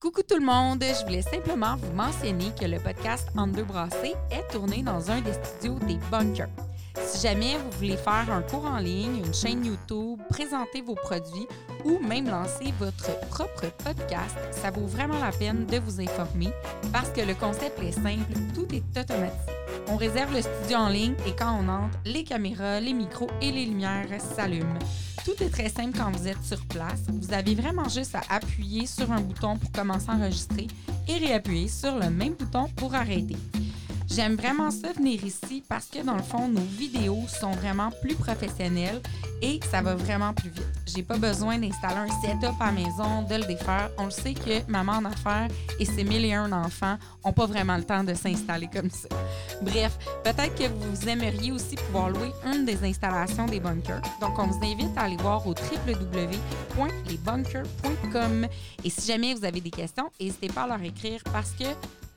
Coucou tout le monde, je voulais simplement vous mentionner que le podcast En deux brassées est tourné dans un des studios des Bunkers. Si jamais vous voulez faire un cours en ligne, une chaîne YouTube, présenter vos produits ou même lancer votre propre podcast, ça vaut vraiment la peine de vous informer parce que le concept est simple, tout est automatique. On réserve le studio en ligne et quand on entre, les caméras, les micros et les lumières s'allument. Tout est très simple quand vous êtes sur place. Vous avez vraiment juste à appuyer sur un bouton pour commencer à enregistrer et réappuyer sur le même bouton pour arrêter. J'aime vraiment ça venir ici parce que dans le fond, nos vidéos sont vraiment plus professionnelles et ça va vraiment plus vite. J'ai pas besoin d'installer un setup à la maison, de le défaire. On le sait que maman en affaires et ses mille et un enfants ont pas vraiment le temps de s'installer comme ça. Bref, peut-être que vous aimeriez aussi pouvoir louer une des installations des bunkers. Donc, on vous invite à aller voir au www.lesbunkers.com. Et si jamais vous avez des questions, n'hésitez pas à leur écrire parce que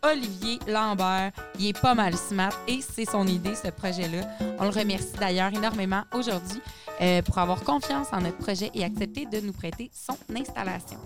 Olivier Lambert. Il est pas mal smart et c'est son idée, ce projet-là. On le remercie d'ailleurs énormément aujourd'hui euh, pour avoir confiance en notre projet et accepter de nous prêter son installation.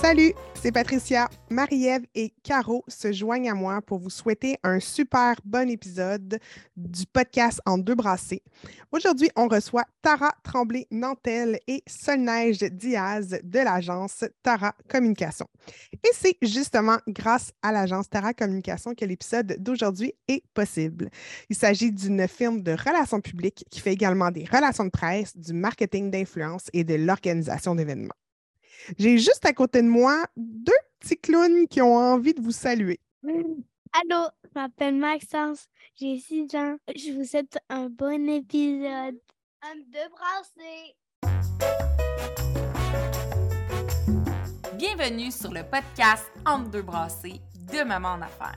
Salut, c'est Patricia. Marie-Ève et Caro se joignent à moi pour vous souhaiter un super bon épisode du podcast En deux brassées. Aujourd'hui, on reçoit Tara Tremblay-Nantel et Solneige Diaz de l'agence Tara Communication. Et c'est justement grâce à l'agence Tara Communication que l'épisode d'aujourd'hui est possible. Il s'agit d'une firme de relations publiques qui fait également des relations de presse, du marketing d'influence et de l'organisation d'événements. J'ai juste à côté de moi deux petits clowns qui ont envie de vous saluer. Allô, je m'appelle Maxence, j'ai 6 ans. Je vous souhaite un bon épisode. Un deux brassés. Bienvenue sur le podcast Entre deux brassées de Maman en affaires.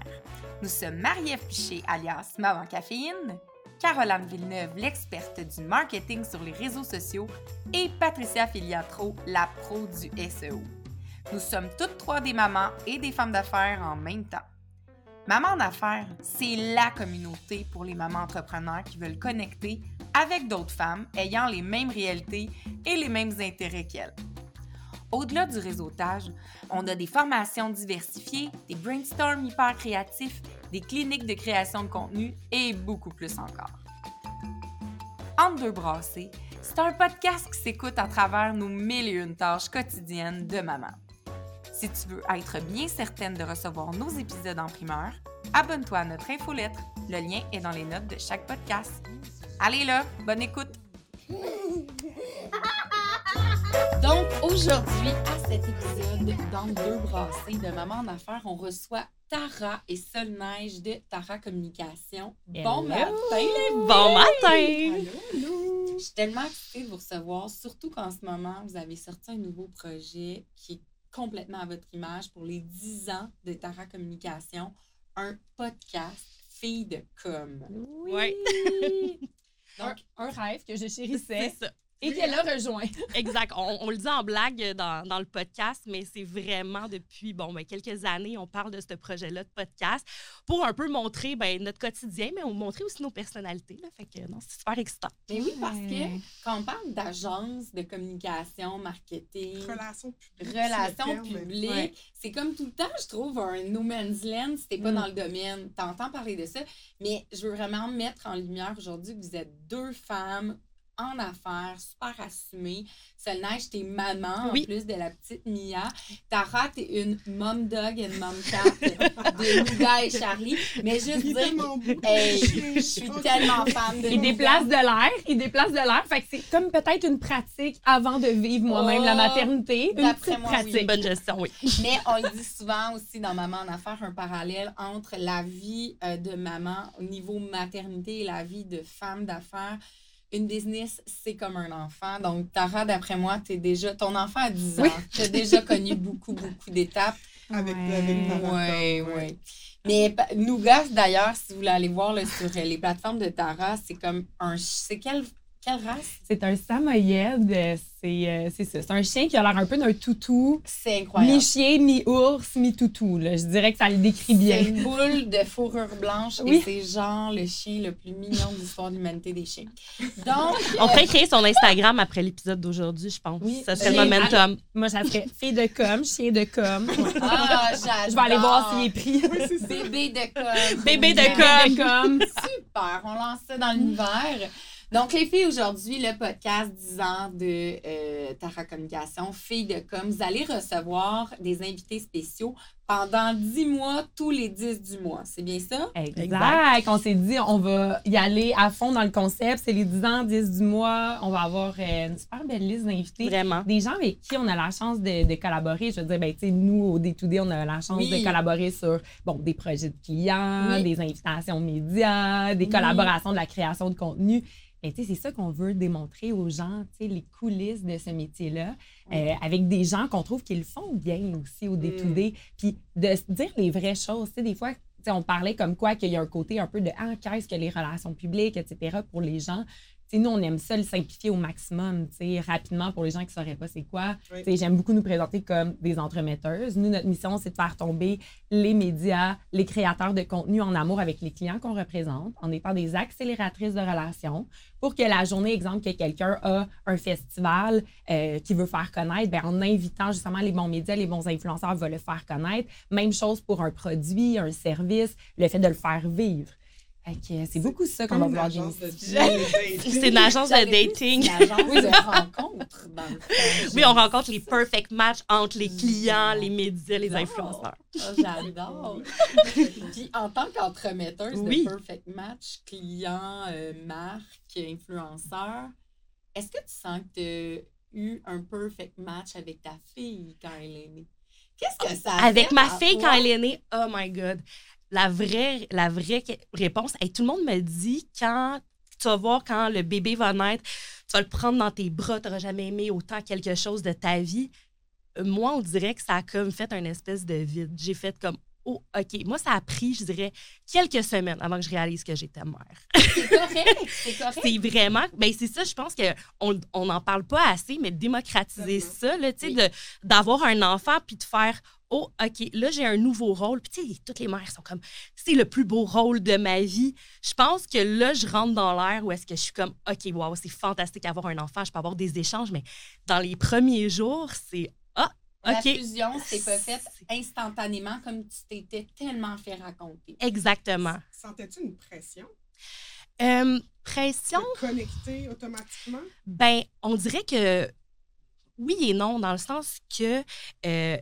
Nous sommes Marie-Ève Piché, alias Maman Caféine, Caroline Villeneuve, l'experte du marketing sur les réseaux sociaux, et Patricia Filiatro, la pro du SEO. Nous sommes toutes trois des mamans et des femmes d'affaires en même temps. Maman en affaires, c'est la communauté pour les mamans entrepreneurs qui veulent connecter avec d'autres femmes ayant les mêmes réalités et les mêmes intérêts qu'elles. Au-delà du réseautage, on a des formations diversifiées, des brainstorms hyper créatifs, des cliniques de création de contenu et beaucoup plus encore. Entre deux brassées, c'est un podcast qui s'écoute à travers nos mille et une tâches quotidiennes de maman. Si tu veux être bien certaine de recevoir nos épisodes en primeur, abonne-toi à notre infolettre. Le lien est dans les notes de chaque podcast. Allez là, bonne écoute! Donc, aujourd'hui, à cet épisode dans deux brassées de Maman en affaires, on reçoit Tara et Sol Neige de Tara Communication. Bon Hello. matin! Bon matin! Je suis tellement excitée de vous recevoir, surtout qu'en ce moment, vous avez sorti un nouveau projet qui est complètement à votre image pour les 10 ans de Tara Communication, un podcast Fille de com. Oui. Donc, un, un rêve que je chérissais c'est ça. Et qu'elle a rejoint. Exact. On, on le dit en blague dans, dans le podcast, mais c'est vraiment depuis bon, ben, quelques années, on parle de ce projet-là de podcast pour un peu montrer ben, notre quotidien, mais on montrer aussi nos personnalités. Là. Fait que non, c'est super excitant. Mais oui, parce que quand on parle d'agence de communication, marketing, Relations publiques. relations Ouais. c'est comme tout le temps, je trouve, un no man's land si t'es pas Mm. dans le domaine. T'entends parler de ça, mais je veux vraiment mettre en lumière aujourd'hui que vous êtes deux femmes en affaires, super assumées. Solneige, t'es maman en Oui. plus de la petite Mia. Tara, t'es une mom dog et une mom cat de Nougat et Charlie. Mais juste Il dire, hey, je suis tellement fan de Il déplace de l'air, il déplace de l'air. Fait que c'est comme peut-être une pratique avant de vivre moi-même la Oh, maternité. Une petite moi, oui. pratique. Bonne gestion, oui. Mais on le dit souvent aussi dans Maman en affaires, un parallèle entre la vie euh, de maman au niveau maternité et la vie de femme d'affaires. Une business, c'est comme un enfant. Donc, Tara, d'après moi, es déjà, ton enfant a 10 ans. Oui. Tu as déjà connu beaucoup, beaucoup d'étapes. Avec, Ouais. avec Oui, oui. Mais pa- Nougat, d'ailleurs, si vous voulez aller voir là, sur les plateformes de Tara, c'est comme un. C'est quel Quelle race? C'est un samoyed. euh, C'est euh, c'est ça. C'est un chien qui a l'air un peu d'un toutou. C'est incroyable. Mi-chien, mi-ours, mi-toutou. là. Je dirais que ça le décrit C'est bien. une boule de fourrure blanche Oui. et c'est genre le chien le plus mignon de l'histoire de l'humanité des chiens. Donc, On pourrait créer son Instagram après l'épisode d'aujourd'hui, je pense. Oui. Ça serait le momentum. Moi, ça serait fille de com, chien de com. ah, j'adore. Je vais aller voir s'il est pris. Bébé de com. Bébé de com. com. Super, on lance ça dans l'univers. Donc, les filles, aujourd'hui, le podcast 10 ans de euh, Tara Communication, Filles de Com, vous allez recevoir des invités spéciaux pendant 10 mois, tous les 10 du mois. C'est bien ça? Exact. On s'est dit, on va y aller à fond dans le concept. C'est les 10 ans, 10 du mois. On va avoir euh, une super belle liste d'invités. Vraiment. Des gens avec qui on a la chance de, de collaborer. Je veux dire, ben, tu sais, nous, au D2D, on a la chance Oui. de collaborer sur bon, des projets de clients, Oui. des invitations médias, des Oui. collaborations de la création de contenu. Et tu sais, c'est ça qu'on veut démontrer aux gens, tu sais, les coulisses de ce métier-là, euh, avec des gens qu'on trouve qu'ils font bien aussi au D2D, puis de se dire les vraies choses. Tu sais, des fois, on parlait comme quoi qu'il y a un côté un peu de ah, qu'est-ce que les relations publiques, etc. pour les gens. Nous, on aime ça le simplifier au maximum, rapidement pour les gens qui ne sauraient pas c'est quoi. Oui. J'aime beaucoup nous présenter comme des entremetteuses. Nous, notre mission, c'est de faire tomber les médias, les créateurs de contenu en amour avec les clients qu'on représente, en étant des accélératrices de relations pour que la journée, exemple, que quelqu'un a un festival euh, qui veut faire connaître, ben, en invitant justement les bons médias, les bons influenceurs va le faire connaître. Même chose pour un produit, un service, le fait de le faire vivre. Que, euh, c'est beaucoup ça qu'on va Comme une vouloir agence de démystifier. dating. C'est une agence de dating. C'est une agence de rencontre, dans le fond. Oui, on rencontre les perfect match entre les clients, les médias, les influenceurs. Ah, J'adore. Puis en tant qu'entremetteuse Oui. de Perfect Match, client, euh, marque, influenceur, est-ce que tu sens que tu as eu un perfect match avec ta fille quand elle est née? Qu'est-ce que ça a Avec fait ma fille, quand elle est née, oh my God. La vraie, la vraie que- réponse, hey, tout le monde me dit quand tu vas voir quand le bébé va naître, tu vas le prendre dans tes bras, tu n'auras jamais aimé autant quelque chose de ta vie. Euh, Moi, on dirait que ça a comme fait un espèce de vide. J'ai fait comme, oh, OK. Moi, ça a pris, je dirais, quelques semaines avant que je réalise que j'étais mère. C'est correct, c'est correct. C'est vraiment. Ben c'est ça, je pense qu'on on n'en parle pas assez, mais démocratiser ça, tu sais, Oui. d'avoir un enfant puis de faire. Oh, OK, là, j'ai un nouveau rôle. Puis, tu sais, toutes les mères sont comme, c'est le plus beau rôle de ma vie. Je pense que là, je rentre dans l'air où est-ce que je suis comme, OK, wow, c'est fantastique d'avoir un enfant, je peux avoir des échanges, mais dans les premiers jours, c'est, ah, La OK. fusion s'est pas faite instantanément comme tu t'étais tellement fait raconter. Exactement. Sentais-tu une pression? Euh, pression, de connecter automatiquement? Ben, on dirait que oui et non, dans le sens que euh,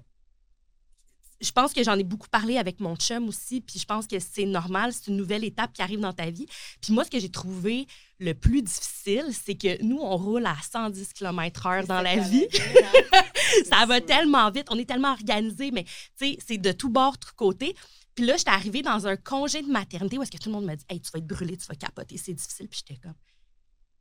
je pense que j'en ai beaucoup parlé avec mon chum aussi, puis je pense que c'est normal, c'est une nouvelle étape qui arrive dans ta vie. Puis moi, ce que j'ai trouvé le plus difficile, c'est que nous, on roule à 110 km/h dans la vie. Ça va tellement vite, on est tellement organisé, mais tu sais, c'est de tout bord, tout côté. Puis là, j'étais arrivée dans un congé de maternité où est-ce que tout le monde m'a dit Hey, tu vas être brûlée, tu vas capoter, c'est difficile. Puis j'étais comme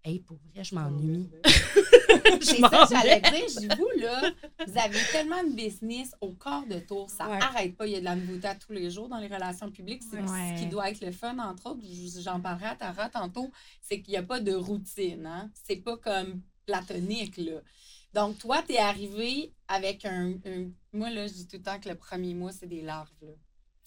Hey, pour vrai, je m'ennuie. C'est ça, j'allais vais. dire, je vous, là, vous avez tellement de business au corps de tour, ça Ouais. arrête pas. Il y a de la nouveauté à tous les jours dans les relations publiques. C'est Ouais. ce qui doit être le fun, entre autres. je- J'en parlerai à Tara tantôt. C'est qu'il n'y a pas de routine. Hein? C'est pas comme platonique, là. Donc, toi, tu es arrivé avec un, un- Moi, là, je dis tout le temps que le premier mois, c'est des larves, là.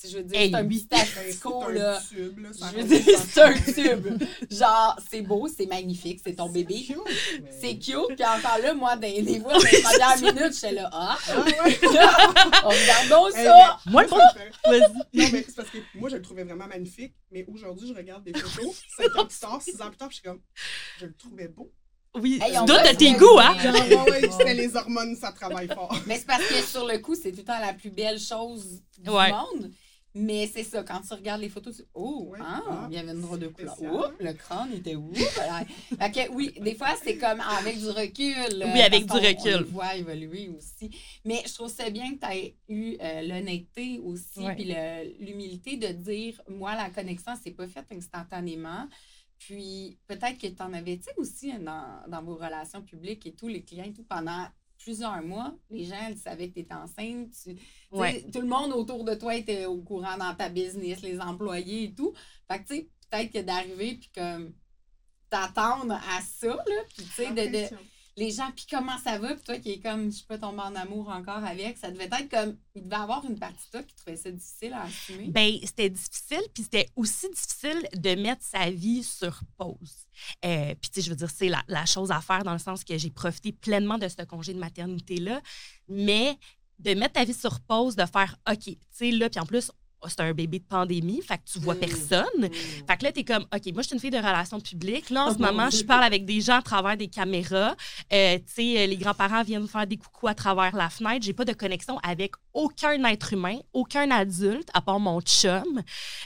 Je veux dire, Hey, c'est un Ben, asticot, c'est là. un tube, là. Je veux dire, c'est un tube. Genre, c'est beau, c'est magnifique, c'est ton bébé. cute, mais- C'est cute. Puis encore là, moi, des, des fois, dans les premières minutes, j'étais là, ah, Ah ouais. oh, regardons Eh, ça. mais Moi, Vas-y. Non, mais c'est parce que moi, je le trouvais vraiment magnifique. Mais aujourd'hui, je regarde des photos, 5 ans plus tard, 6 ans plus tard, puis je suis comme, je le trouvais beau. Oui, Hey, on doute de tes le goûts, hein? Genre, ouais, ouais, c'était les hormones, ça travaille fort. Mais c'est parce que sur le coup, c'est tout le temps la plus belle chose du Ouais. monde. Mais c'est ça, quand tu regardes les photos, tu oh, Ouais. hein, Ah, il y avait une drôle de couleur. Oups, le crâne était où? Voilà. Fait que oui, des fois, c'est comme avec du recul. euh, Oui, avec du recul. On les voit évoluer aussi. Mais je trouve ça bien que tu aies eu euh, l'honnêteté aussi, Ouais. puis le- l'humilité de dire, moi, la connexion, c'est pas fait instantanément. Puis peut-être que tu en avais, tu sais, aussi dans, dans vos relations publiques et tous les clients et tout, pendant plusieurs mois, les gens ils savaient que tu étais enceinte. Tu, Ouais. Tout le monde autour de toi était au courant dans ta business, les employés et tout. Fait que, tu sais, peut-être que d'arriver, puis comme, t'attendre à ça, là. Puis, tu sais, de, de- les gens, puis comment ça va, puis toi qui es comme, je suis pas en amour encore avec, ça devait être comme, il devait avoir une partie de toi qui trouvait ça difficile à assumer. Ben, c'était difficile, puis c'était aussi difficile de mettre sa vie sur pause. Euh, puis, tu sais, je veux dire, c'est la, chose à faire dans le sens que j'ai profité pleinement de ce congé de maternité-là, mais de mettre ta vie sur pause, de faire OK, tu sais, là, puis en plus, c'est un bébé de pandémie, fait que tu vois Mm. personne. Mm. Fait que là, t'es comme, OK, moi, je suis une fille de relations publiques. Là, en Oh ce moment, je parle avec des gens à travers des caméras. Euh, tu sais, euh, les grands-parents viennent faire des coucous à travers la fenêtre. J'ai pas de connexion avec aucun être humain, aucun adulte, à part mon chum.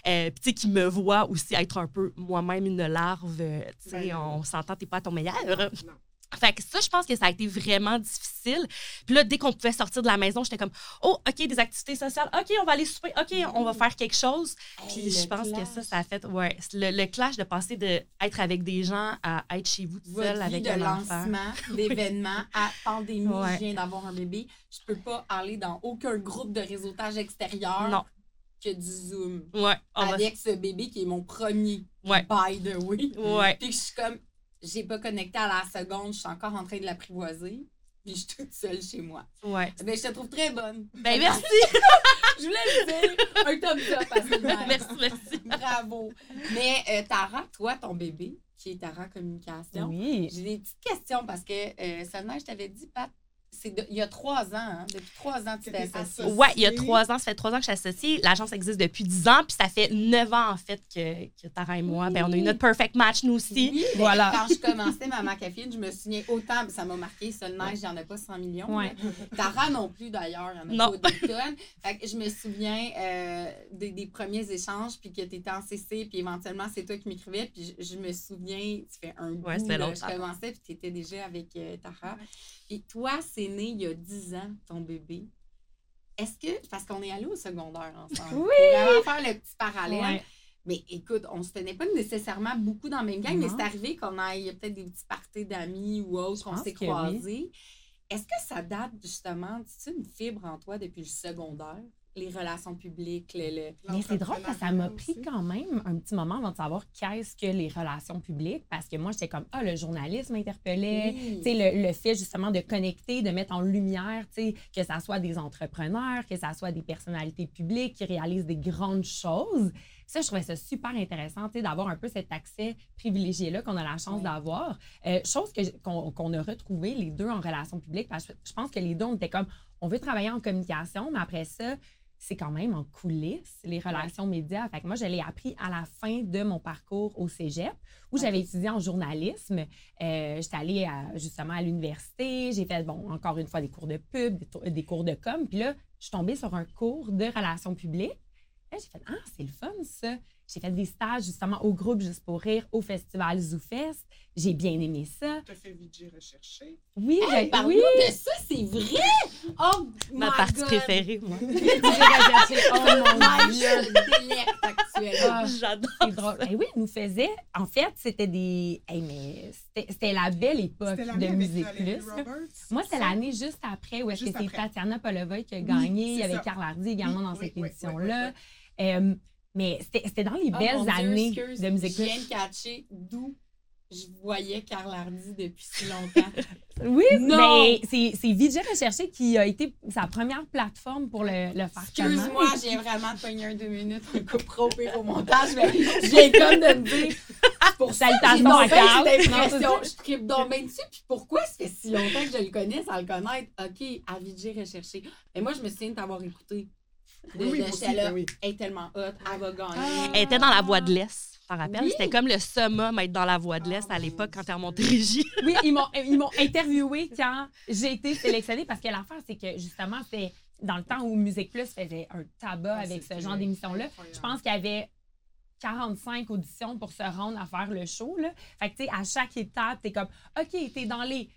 Euh, Puis, tu sais, qui me voit aussi être un peu moi-même une larve. Tu sais, Ben, on s'entend, t'es pas à ton meilleur. Non. Fait que ça, je pense que ça a été vraiment difficile. Puis là, dès qu'on pouvait sortir de la maison, j'étais comme, oh, OK, des activités sociales. OK, on va aller souper. OK, on va faire quelque chose. Puis Hey, je pense que ça, ça a fait, ouais, le, le clash de passer de être avec des gens à être chez vous tout seul avec de un lancement, d'événement, à pandémie, Ouais. je viens d'avoir un bébé. Je peux pas aller dans aucun groupe de réseautage extérieur Non. que du Zoom. Ouais, on va- Avec ce bébé qui est mon premier, Ouais. by the way. ouais. Puis je suis comme, j'ai pas connecté à la seconde, je suis encore en train de l'apprivoiser. Puis je suis toute seule chez moi. Ouais. Ben, je te trouve très bonne. Ben, merci. Je voulais le dire. Un thumbs up à merci, merci. Bravo. Mais euh, Tara, toi, ton bébé, qui est Tara Communication, Oui. j'ai des petites questions parce que euh, Solna, je t'avais dit, Pat, de- il y a trois ans, hein, depuis trois ans, tu Que t'es t'es associée. Ouais, il y a trois ans, ça fait trois ans que je suis associée. L'agence existe depuis dix ans, puis ça fait neuf ans, en fait, que, que Tara et moi, ben, on a eu notre perfect match, nous aussi. Oui, ben, Voilà. Quand je commençais ma macafine, je me souviens autant, ça m'a marqué, Solna, il n'y en a pas 100 millions. Ouais. Tara non plus, d'ailleurs, il n'y en a Non. pas des tonnes. Fait que je me souviens euh, des, des premiers échanges, puis que tu étais en CC, puis éventuellement, c'est toi qui m'écrivais. Puis je, je me souviens, ça fait un bout, Ouais, c'était là, je commençais, puis tu étais déjà avec euh, Tara. Puis toi, c'est né il y a 10 ans, ton bébé. Est-ce que, parce qu'on est allé au secondaire ensemble, Oui! pour faire le petit parallèle, Ouais. mais écoute, on se tenait pas nécessairement beaucoup dans la même gang, mais c'est arrivé qu'on aille peut-être des petits parties d'amis ou autres, qu'on s'est oui. croisés. Est-ce que ça date justement, tu une fibre en toi depuis le secondaire? Les relations publiques, le. le- Mais c'est drôle parce que ça m'a pris quand même un petit moment avant de savoir qu'est-ce que les relations publiques. Parce que moi, j'étais comme, ah, le journalisme m'interpellait. Oui. Tu sais, le, le fait justement de connecter, de mettre en lumière, tu sais, que ça soit des entrepreneurs, que ça soit des personnalités publiques qui réalisent des grandes choses. Ça, je trouvais ça super intéressant, tu sais, d'avoir un peu cet accès privilégié-là qu'on a la chance d'avoir. Euh, chose que j- qu'on qu'on a retrouvé les deux en relations publiques, parce que je pense que les deux, on était comme, on veut travailler en communication, mais après ça, c'est quand même en coulisses, les relations médias. Fait que moi, je l'ai appris à la fin de mon parcours au cégep, où j'avais étudié en journalisme. Euh, J'étais allée à- justement à l'université. J'ai fait, bon, encore une fois, des cours de pub, des, cours de com. Puis là, je suis tombée sur un cours de relations publiques. Là, j'ai fait, ah, c'est le fun, ça. J'ai fait des stages justement au groupe Juste pour rire, au festival ZooFest. J'ai bien aimé ça. Tu as fait VJ recherché. Oui, Hey, oui. de ça, c'est vrai! Oh, Ma my partie God! préférée, moi. Oh mon My Dieu. actuellement. Ah. J'adore. C'est drôle. Eh oui, nous faisait. En fait, c'était des. eh, mais c'était c'était la belle époque de Musique Plus. Roberts. Moi, c'est l'année juste après où est-ce que c'est après. Tatiana Polovoy qui a gagné. Il y avait. Carl Hardy également Oui, dans oui, cette oui, oui, édition-là. Mais c'était c'était dans les Oh, belles mon Dieu, années excuse, de Musique Je viens de catcher d'où je voyais Karl Hardy depuis si longtemps. Oui, Non! mais c'est c'est VJ Recherché qui a été sa première plateforme pour le, le faire Excuse-moi, j'ai vraiment pogné un deux minutes, un coup pro pire au montage, mais je viens comme de me dire. Pour ça, j'ai Salutations à Carl. cette Non, impression. Je tripe donc bien dessus. Puis pourquoi ça fait si longtemps que je le connais sans le connaître? OK, à VJ recherché. Mais moi, je me souviens de t'avoir écouté. De, Oui, oui, j'étais là, ben oui. elle est tellement hot, elle va gagner. Ah. Elle était dans la voie de l'Est, t'en rappelles? Oui. C'était comme le summum être dans la voie de l'Est à l'époque quand t'es remonté régie. Oui, ils m'ont, ils m'ont interviewé quand j'ai été sélectionnée parce que l'affaire, c'est que justement, c'est dans le temps où Musique Plus faisait un tabac Ah, avec ce genre d'émission-là. Je pense qu'il y avait 45 auditions pour se rendre à faire le show. Là. Fait que, tu sais, à chaque étape, t'es comme, OK, t'es dans les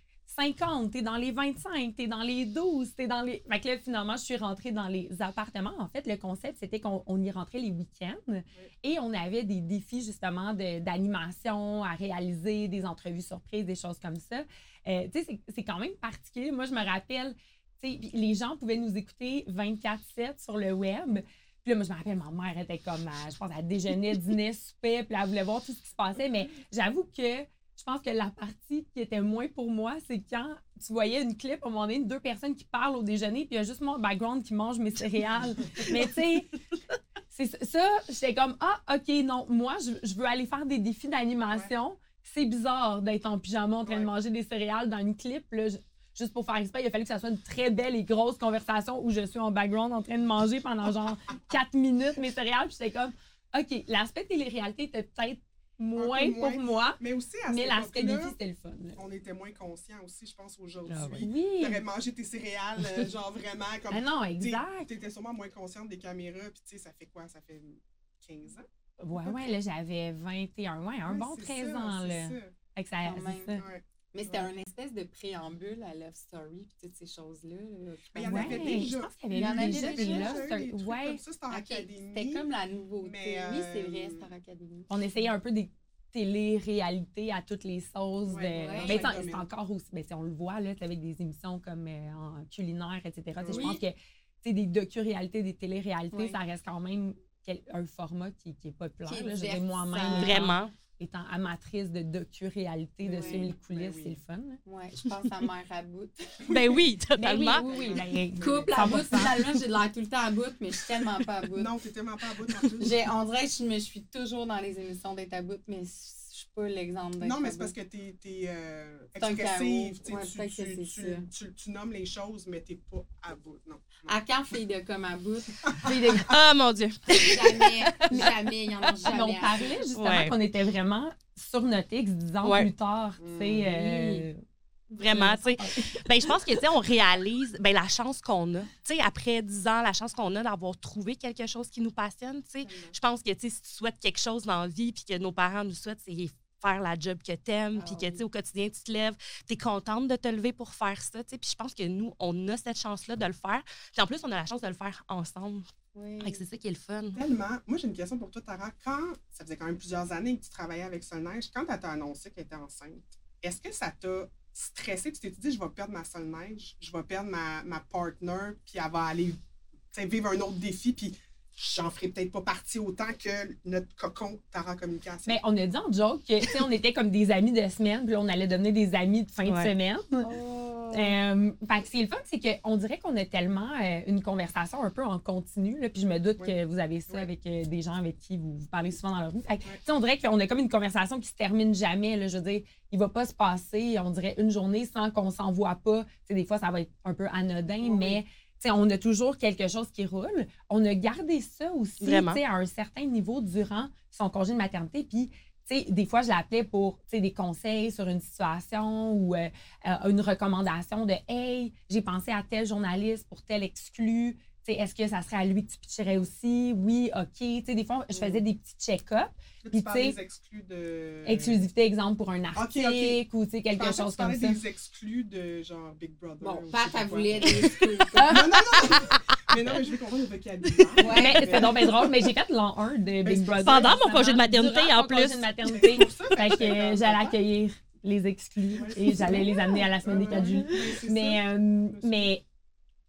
50, t'es dans les 25, t'es dans les 12, t'es dans les. Fait que finalement, je suis rentrée dans les appartements. En fait, le concept, c'était qu'on on y rentrait les week-ends et on avait des défis, justement, d'animation à réaliser, des entrevues surprises, des choses comme ça. Euh, tu sais, c'est- quand même particulier. Moi, je me rappelle, tu sais, les gens pouvaient nous écouter 24-7 sur le web. Puis là, moi, je me rappelle, ma mère était comme, à- je pense, elle déjeunait, dînait, soupait, puis elle voulait voir tout ce qui se passait. Mais j'avoue que je pense que la partie qui était moins pour moi, c'est quand tu voyais une clip, à un moment donné, deux personnes qui parlent au déjeuner, puis il y a juste mon background qui mange mes céréales. Mais tu sais, c'est ça, j'étais comme, ah, OK, non, moi, je, je veux aller faire des défis d'animation. C'est bizarre d'être en pyjama en train de manger des céréales dans une clip. Là, je- juste pour faire exprès, il a fallu que ça soit une très belle et grosse conversation où je suis en background en train de manger pendant genre quatre minutes mes céréales. Puis j'étais comme, OK, l'aspect télé-réalité était peut-être moins, moins. pour moi, Mais aussi, à mais cette l'aspect époque-là, défi, c'était le fun. là. on était moins conscients aussi, je pense, aujourd'hui. Ah ouais. Oui. T'aurais mangé tes céréales, euh, genre vraiment comme. Ah non, exact. T'étais sûrement moins consciente des caméras, puis tu sais, ça fait quoi? Ça fait 15 ans? Ouais, ouais, là, j'avais 21, ouais, un Ouais, bon c'est 13 ça, ans, c'est là. ça. Fait que ça. Ouais. Mais c'était Ouais. un espèce de préambule à Love Story puis toutes ces choses-là. là. Mais il y en avait je déjà. pense qu'il y Il y en avait déjà Love Story. Ouais. C'était comme la nouveauté. Mais, Oui, c'est vrai, euh, Star Academy. On essayait un peu des télé-réalités à toutes les sauces. Ouais, de... ouais, Ben, ouais. c'est- encore aussi. Ben, si on le voit, là, avec des émissions comme euh, en culinaire, etc. Je pense que tu sais, des docu-réalités, des télé-réalités, Oui. ça reste quand même quel- un format qui, qui est populaire. Je moi-même. Vraiment. Étant amatrice de docu-réalité, de Oui, ben coulisses, oui. c'est le fun. là. Ouais, je pense à Mère à bout. Ben oui, Ben oui, totalement. oui, oui. ben, Couple à bout, 100%. finalement, j'ai de l'air tout le temps à bout, mais je suis tellement pas à bout. Non, t'es tellement pas à bout en plus. J'ai- On dirait que je me suis toujours dans les émissions d'être à bout, mais je suis pas l'exemple d'être Non, mais c'est parce que t'es es, euh, C'est un expressive, tu Ouais, tu, tu- tu nommes les choses, mais t'es pas à bout. Non. À quand fille de comme à bout? Ah, mon Dieu. Jamais, jamais, il y en a Mais jamais. on parlait justement Ouais. qu'on était vraiment sur notre X dix ans Ouais. plus tard. tu sais, euh, Vraiment, tu sais. Ben, je pense que, tu sais, on réalise ben, la chance qu'on a. Tu sais, après 10 ans, la chance qu'on a d'avoir trouvé quelque chose qui nous passionne, tu sais. Je pense que, tu sais, si tu souhaites quelque chose dans la vie, puis que nos parents nous souhaitent, c'est faire la job que t'aimes, Ah puis que, oui. tu sais, au quotidien, tu te lèves, t'es contente de te lever pour faire ça, tu sais. Puis je pense que nous, on a cette chance-là de le faire. Puis en plus, on a la chance de le faire ensemble. Oui. C'est ça qui est le fun. Tellement. Moi, j'ai une question pour toi, Tara. Quand, ça faisait quand même plusieurs années que tu travaillais avec Solneige, quand elle t'a annoncé qu'elle était enceinte, est-ce que ça t'a stressé? Tu t'es dit, je vais perdre ma Solneige, je vais perdre ma, ma partner, puis elle va aller tu vivre un autre défi, puis j'en ferai peut-être pas partie autant que notre cocon Tara Communication. Mais on a dit en joke que, tu sais, on était comme des amis de semaine, puis là, on allait devenir des amis de fin Ouais. de semaine. Oh. Euh, fait que ce qui est le fun, c'est qu'on dirait qu'on a tellement euh, une conversation un peu en continu, là, puis je me doute que vous avez ça avec euh, des gens avec qui vous, vous parlez souvent dans la rue. On dirait qu'on a comme une conversation qui se termine jamais. Là, je veux dire, il va pas se passer, on dirait, une journée sans qu'on s'en voit pas. Tu sais, des fois, ça va être un peu anodin, mais on a toujours quelque chose qui roule. On a gardé ça aussi à un certain niveau durant son congé de maternité. Puis, des fois, je l'appelais pour des conseils sur une situation ou euh, euh, une recommandation de Hey, j'ai pensé à tel journaliste pour tel exclu. Tu Est-ce que ça serait à lui que tu pitcherais aussi? Oui, OK. Tu sais, des fois, je faisais des petits puis, tu tu des exclus de. Exclusivité, exemple, pour un ok. article ou tu sais, Je quelque chose tu comme ça. des exclus de genre Big Brother. Bon, ou Pat, elle voulait des scoops. Non, non, non! mais non, mais je veux comprendre le vocabulaire. Ouais. Mais c'est donc bien drôle, mais j'ai fait l'an 1 de Big Brother. Pendant mon congé de maternité, en mon plus. congé de maternité. Fait que j'allais accueillir les exclus Ouais, et j'allais les amener à la semaine des 4 juillet. Ouais, c'est Mais, ça. euh, mais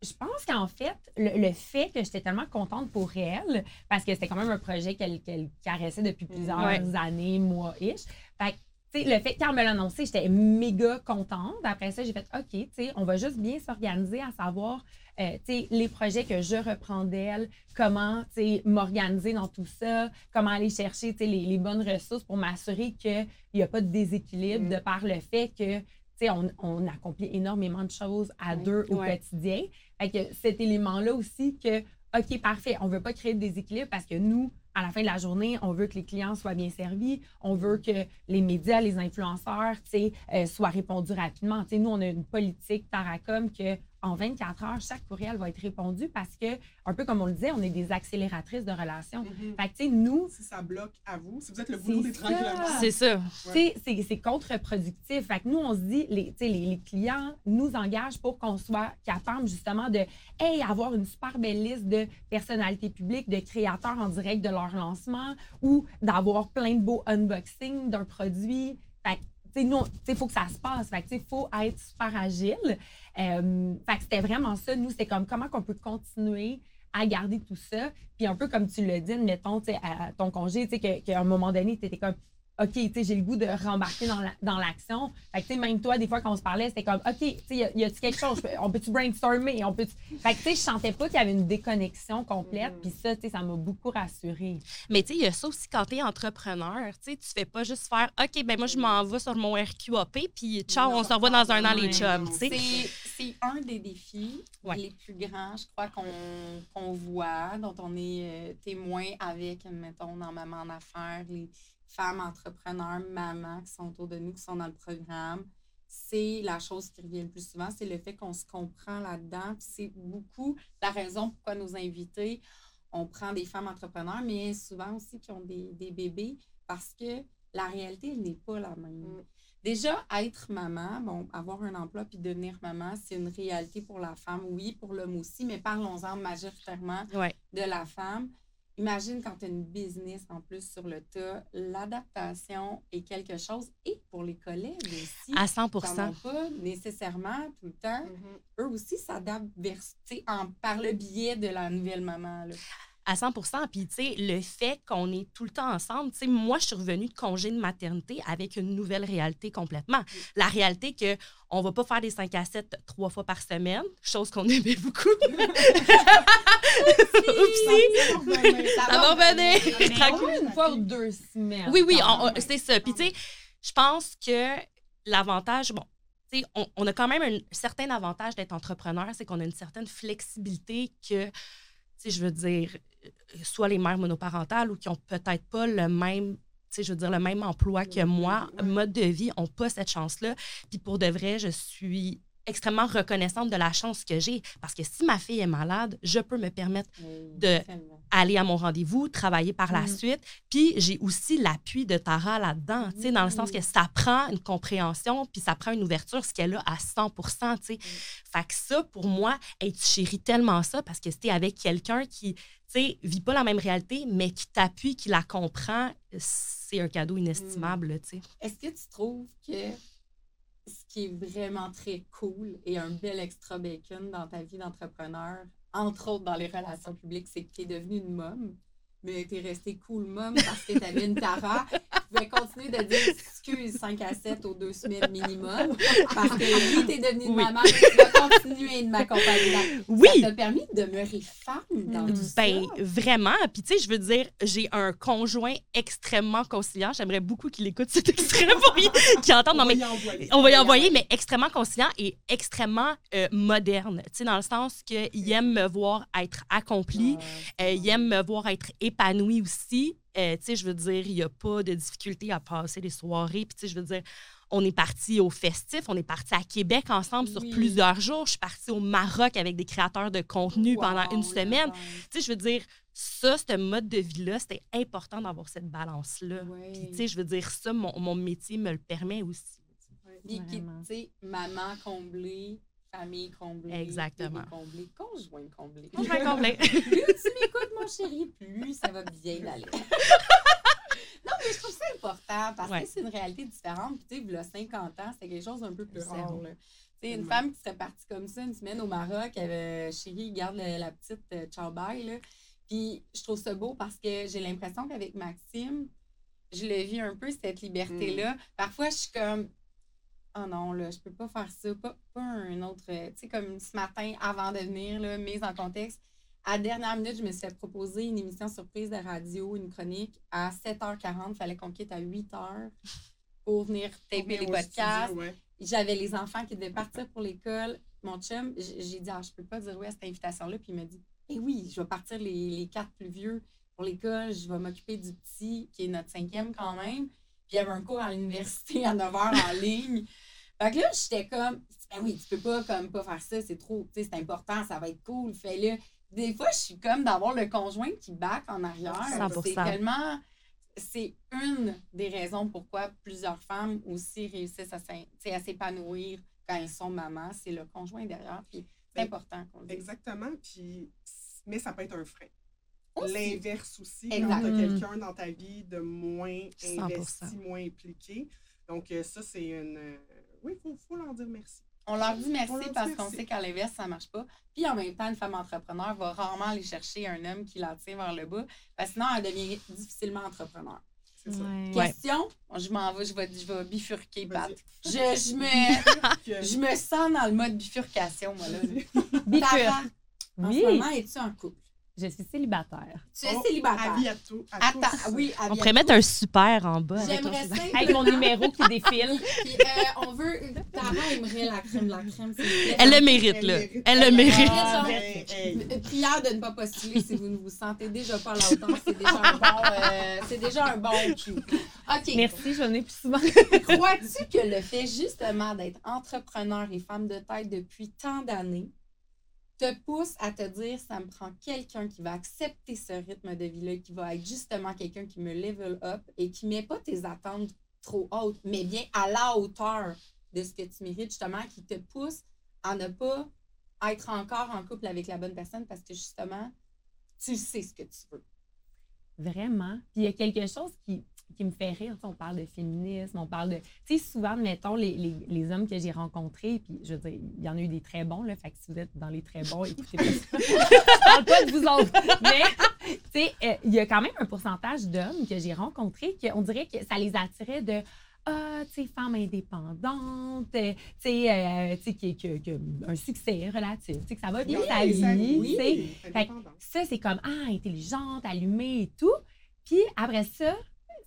je pense qu'en fait, le, le fait que j'étais tellement contente pour elle, parce que c'était quand même un projet qu'elle caressait depuis plusieurs Ouais. années, mois-ish. Fait le fait qu'elle me l'a annoncé, j'étais méga contente. Après ça, j'ai fait OK, on va juste bien s'organiser à savoir, euh, les projets que je reprends d'elle, comment, m'organiser dans tout ça, comment aller chercher, les, les bonnes ressources pour m'assurer qu'il n'y a pas de déséquilibre Mm. de par le fait que on, on accomplit énormément de choses à Oui. deux au Ouais. quotidien. Fait cet élément-là aussi que, OK, parfait, on ne veut pas créer de déséquilibre parce que nous, à la fin de la journée, on veut que les clients soient bien servis, on veut que les médias, les influenceurs, euh, soient répondus rapidement. Nous, on a une politique Taracom que en 24 heures, chaque courriel va être répondu parce que, un peu comme on le disait, on est des accélératrices de relations. Mhm. Fait que, tu sais, nous, Si ça bloque à vous, si vous êtes le boulot C'est d'étranglement. ça. C'est ça. tu sais, c'est- c'est contre-productif. Fait que nous, on se dit, les, tu sais, les, les clients nous engagent pour qu'on soit capable justement de hey, avoir une super belle liste de personnalités publiques, de créateurs en direct de leur lancement ou d'avoir plein de beaux unboxings d'un produit. Fait que, il faut que ça se passe. Fait que, faut être super agile. Euh, c'était vraiment ça. Nous, c'est comme comment qu'on peut continuer à garder tout ça? Puis un peu comme tu l'as dit, mettons, sais, à ton congé, tu sais, qu'à un moment donné, tu étais comme OK, tu sais, j'ai le goût de rembarquer dans la- dans l'action. fait que, tu sais, même toi, des fois, quand on se parlait, c'était comme, OK, tu sais, y a- a-tu quelque chose? On peut-tu brainstormer? On peut fait que, tu sais, je sentais pas qu'il y avait une déconnexion complète. Puis ça, tu sais, ça m'a beaucoup rassurée. Mais tu sais, il y a ça aussi quand tu es entrepreneur. Tu sais, tu fais pas juste faire OK, ben moi, je m'en vais sur mon RQAP, puis ciao, on se revoit dans un an, les Ouais, chums. tu sais. C'est c'est un des défis Ouais. les plus grands, je crois, qu'on qu'on voit, dont on est euh, témoin avec, mettons, dans Maman en affaires, les femmes entrepreneurs, mamans qui sont autour de nous, qui sont dans le programme. C'est la chose qui revient le plus souvent, c'est le fait qu'on se comprend là-dedans. C'est beaucoup la raison pourquoi nos invités, on prend des femmes entrepreneurs, mais souvent aussi qui ont des, des bébés, parce que la réalité, elle n'est pas la même. Mm. Déjà, être maman, bon, avoir un emploi puis devenir maman, c'est une réalité pour la femme, oui, pour l'homme aussi, mais parlons-en majoritairement Ouais. de la femme. Imagine quand tu as une business en plus sur le tas, l'adaptation est quelque chose, et pour les collègues aussi. À 100 qui n'en ont pas nécessairement tout le temps. Eux aussi s'adaptent vers, en, par le biais de la nouvelle maman. Là. À 100% Puis, tu sais, le fait qu'on est tout le temps ensemble, tu sais, moi, je suis revenue de congé de maternité avec une nouvelle réalité complètement. La réalité que on va pas faire des 5 à 7 trois fois par semaine, chose qu'on aimait beaucoup. Oupsie! Ça va revenir. Tranquille. une fois ou deux semaines. Oui, oui, c'est ça. Puis, tu sais, je pense que l'avantage, bon, tu sais, on, on a quand même un certain avantage d'être entrepreneur, c'est qu'on a une certaine flexibilité que, tu sais, je veux dire, soit les mères monoparentales ou qui ont peut-être pas le même, tu sais, je veux dire, le même emploi que moi, mode de vie, n'ont pas cette chance-là. Puis pour de vrai, je suis extrêmement reconnaissante de la chance que j'ai parce que si ma fille est malade, je peux me permettre De- Tellement. aller à mon rendez-vous, travailler par la Mhm. suite. Puis j'ai aussi l'appui de Tara là-dedans, dans le sens que ça prend une compréhension, puis ça prend une ouverture, ce qu'elle a à 100 tu sais. Fait que ça, pour moi, hey, tu chéris tellement ça parce que c'était avec quelqu'un qui, tu sais, vit pas la même réalité, mais qui t'appuie, qui la comprend, c'est un cadeau inestimable, tu sais. Est-ce que tu trouves que ce qui est vraiment très cool et un bel extra bacon dans ta vie d'entrepreneur, entre autres dans les relations publiques, c'est que tu es devenue une mom, mais tu es restée cool mom parce que tu avais une Tara. Tu pouvais continuer de dire excuse 5 à 7 aux deux semaines minimum parce que oui, tu es devenue une Oui. maman, tu vas continuer de m'accompagner. Oui! Ça t'a permis de demeurer femme dans tout Ben, ça. vraiment. Puis, tu sais, je veux dire, j'ai un conjoint extrêmement conciliant. J'aimerais beaucoup qu'il écoute cet extrait pour y- qu'il entende. Non, mais on va y envoyer, mais extrêmement conciliant et extrêmement euh, moderne. Tu sais, dans le sens qu'il aime me voir être accompli, euh, il aime me voir être épanoui aussi. Euh, tu sais, je veux dire, il n'y a pas de difficulté à passer les soirées. Puis, tu sais, je veux dire, on est parti au festif, on est parti à Québec ensemble sur Oui. plusieurs jours. Je suis partie au Maroc avec des créateurs de contenu pendant une semaine. Tu sais, je veux dire, ça, ce mode de vie-là, c'était important d'avoir cette balance-là. Puis, tu sais, je veux dire, ça, mon, mon métier me le permet aussi. Puis, tu sais, maman comblée, famille comblée, Exactement. bébé comblé, conjoint comblé. Vais combler. plus tu m'écoutes, mon chéri, plus ça va bien aller. non, mais je trouve ça important parce Ouais. que c'est une réalité différente. Puis, tu sais, il y a 50 ans, c'était quelque chose d'un peu plus rare. vrai. là. Tu sais, une femme qui serait partie comme ça une semaine au Maroc, elle avait, chérie, garde le- la petite euh, ciao bye, là. Puis, je trouve ça beau parce que j'ai l'impression qu'avec Maxime, je le vis un peu, cette liberté-là. Parfois, je suis comme, oh non, là, je peux pas faire ça. Pas, pas un autre. euh, Tu sais, comme ce matin, avant de venir, là, mise en contexte, à la dernière minute, je me suis fait proposer une émission surprise de radio, une chronique. À 7h40, il fallait qu'on quitte à 8h pour venir taper les podcasts. J'avais les enfants qui devaient partir pour l'école. Mon chum, j'ai dit, ah, je peux pas dire oui à cette invitation-là. Puis il m'a dit, eh oui, je vais partir les, les quatre plus vieux pour l'école. Je vais m'occuper du petit, qui est notre cinquième quand même. Puis il y avait un cours à l'université à 9 h en ligne. Fait que là, j'étais comme, ben oui, tu peux pas comme pas faire ça, c'est trop, tu sais, c'est important, ça va être cool, fais-le. Des fois, je suis comme d'avoir le conjoint qui back en arrière. 100%. C'est tellement, c'est une des raisons pourquoi plusieurs femmes aussi réussissent à s'épanouir quand elles sont mamans, c'est le conjoint derrière. Puis c'est Ben, important qu'on le dise. Exactement. Puis, mais ça peut être un frein. L'inverse aussi, Exact. quand tu as Mhm. quelqu'un dans ta vie de moins 100%. investi, moins impliqué. Donc, euh, ça, c'est une. euh, Oui, il faut, faut leur dire merci. On leur dit merci On leur dit parce qu'on sait qu'à l'inverse, ça marche pas. Puis en même temps, une femme entrepreneur va rarement aller chercher un homme qui la tire vers le bas, parce que sinon, elle devient difficilement entrepreneur. C'est ça. Ouais. Question, je m'en vais, je vais, je vais bifurquer, Pat. Je, je, me, je me sens dans le mode bifurcation, moi, là. Bifurque. Tara, en Oui. ce moment, es-tu en couple? Je suis célibataire. Tu es Oh, célibataire. Avis à tout. à Attends, tous. oui, On avis pourrait mettre un super en bas. avec J'aimerais ton- ça. Avec mon numéro qui défile. Puis, euh, on veut. Tara aimerait la crème la crème. Elle le mérite, Elle là. mérite. Elle le Elle mérite. Ah, ben, hey. Euh, Prière de ne pas postuler si vous ne vous sentez déjà pas à la hauteur. C'est déjà un bon, euh, c'est déjà un bon cue. OK. Merci, je venais plus souvent. Crois-tu que le fait justement d'être entrepreneur et femme de tête depuis tant d'années te pousse à te dire ça me prend quelqu'un qui va accepter ce rythme de vie-là, qui va être justement quelqu'un qui me level up et qui met pas tes attentes trop hautes, mais bien à la hauteur de ce que tu mérites, justement, qui te pousse à ne pas être encore en couple avec la bonne personne parce que justement, tu sais ce que tu veux. Vraiment. Puis il y a quelque chose qui, qui me fait rire. On parle de féminisme, on parle de. Tu sais, souvent, mettons, les, les, les hommes que j'ai rencontrés, puis je veux dire, il y en a eu des très bons, là. Fait que si vous êtes dans les très bons, écoutez pas ça. je parle pas de vous autres. Mais, tu sais, euh, il y a quand même un pourcentage d'hommes que j'ai rencontrés qu'on dirait que ça les attirait de. Ah, tu sais, femme indépendante, euh, tu sais, euh, tu sais, qui, qui, qui a un succès relatif, tu sais, que ça va bien sa vie, tu sais. Ça, c'est comme, ah, intelligente, allumée et tout. Puis après ça,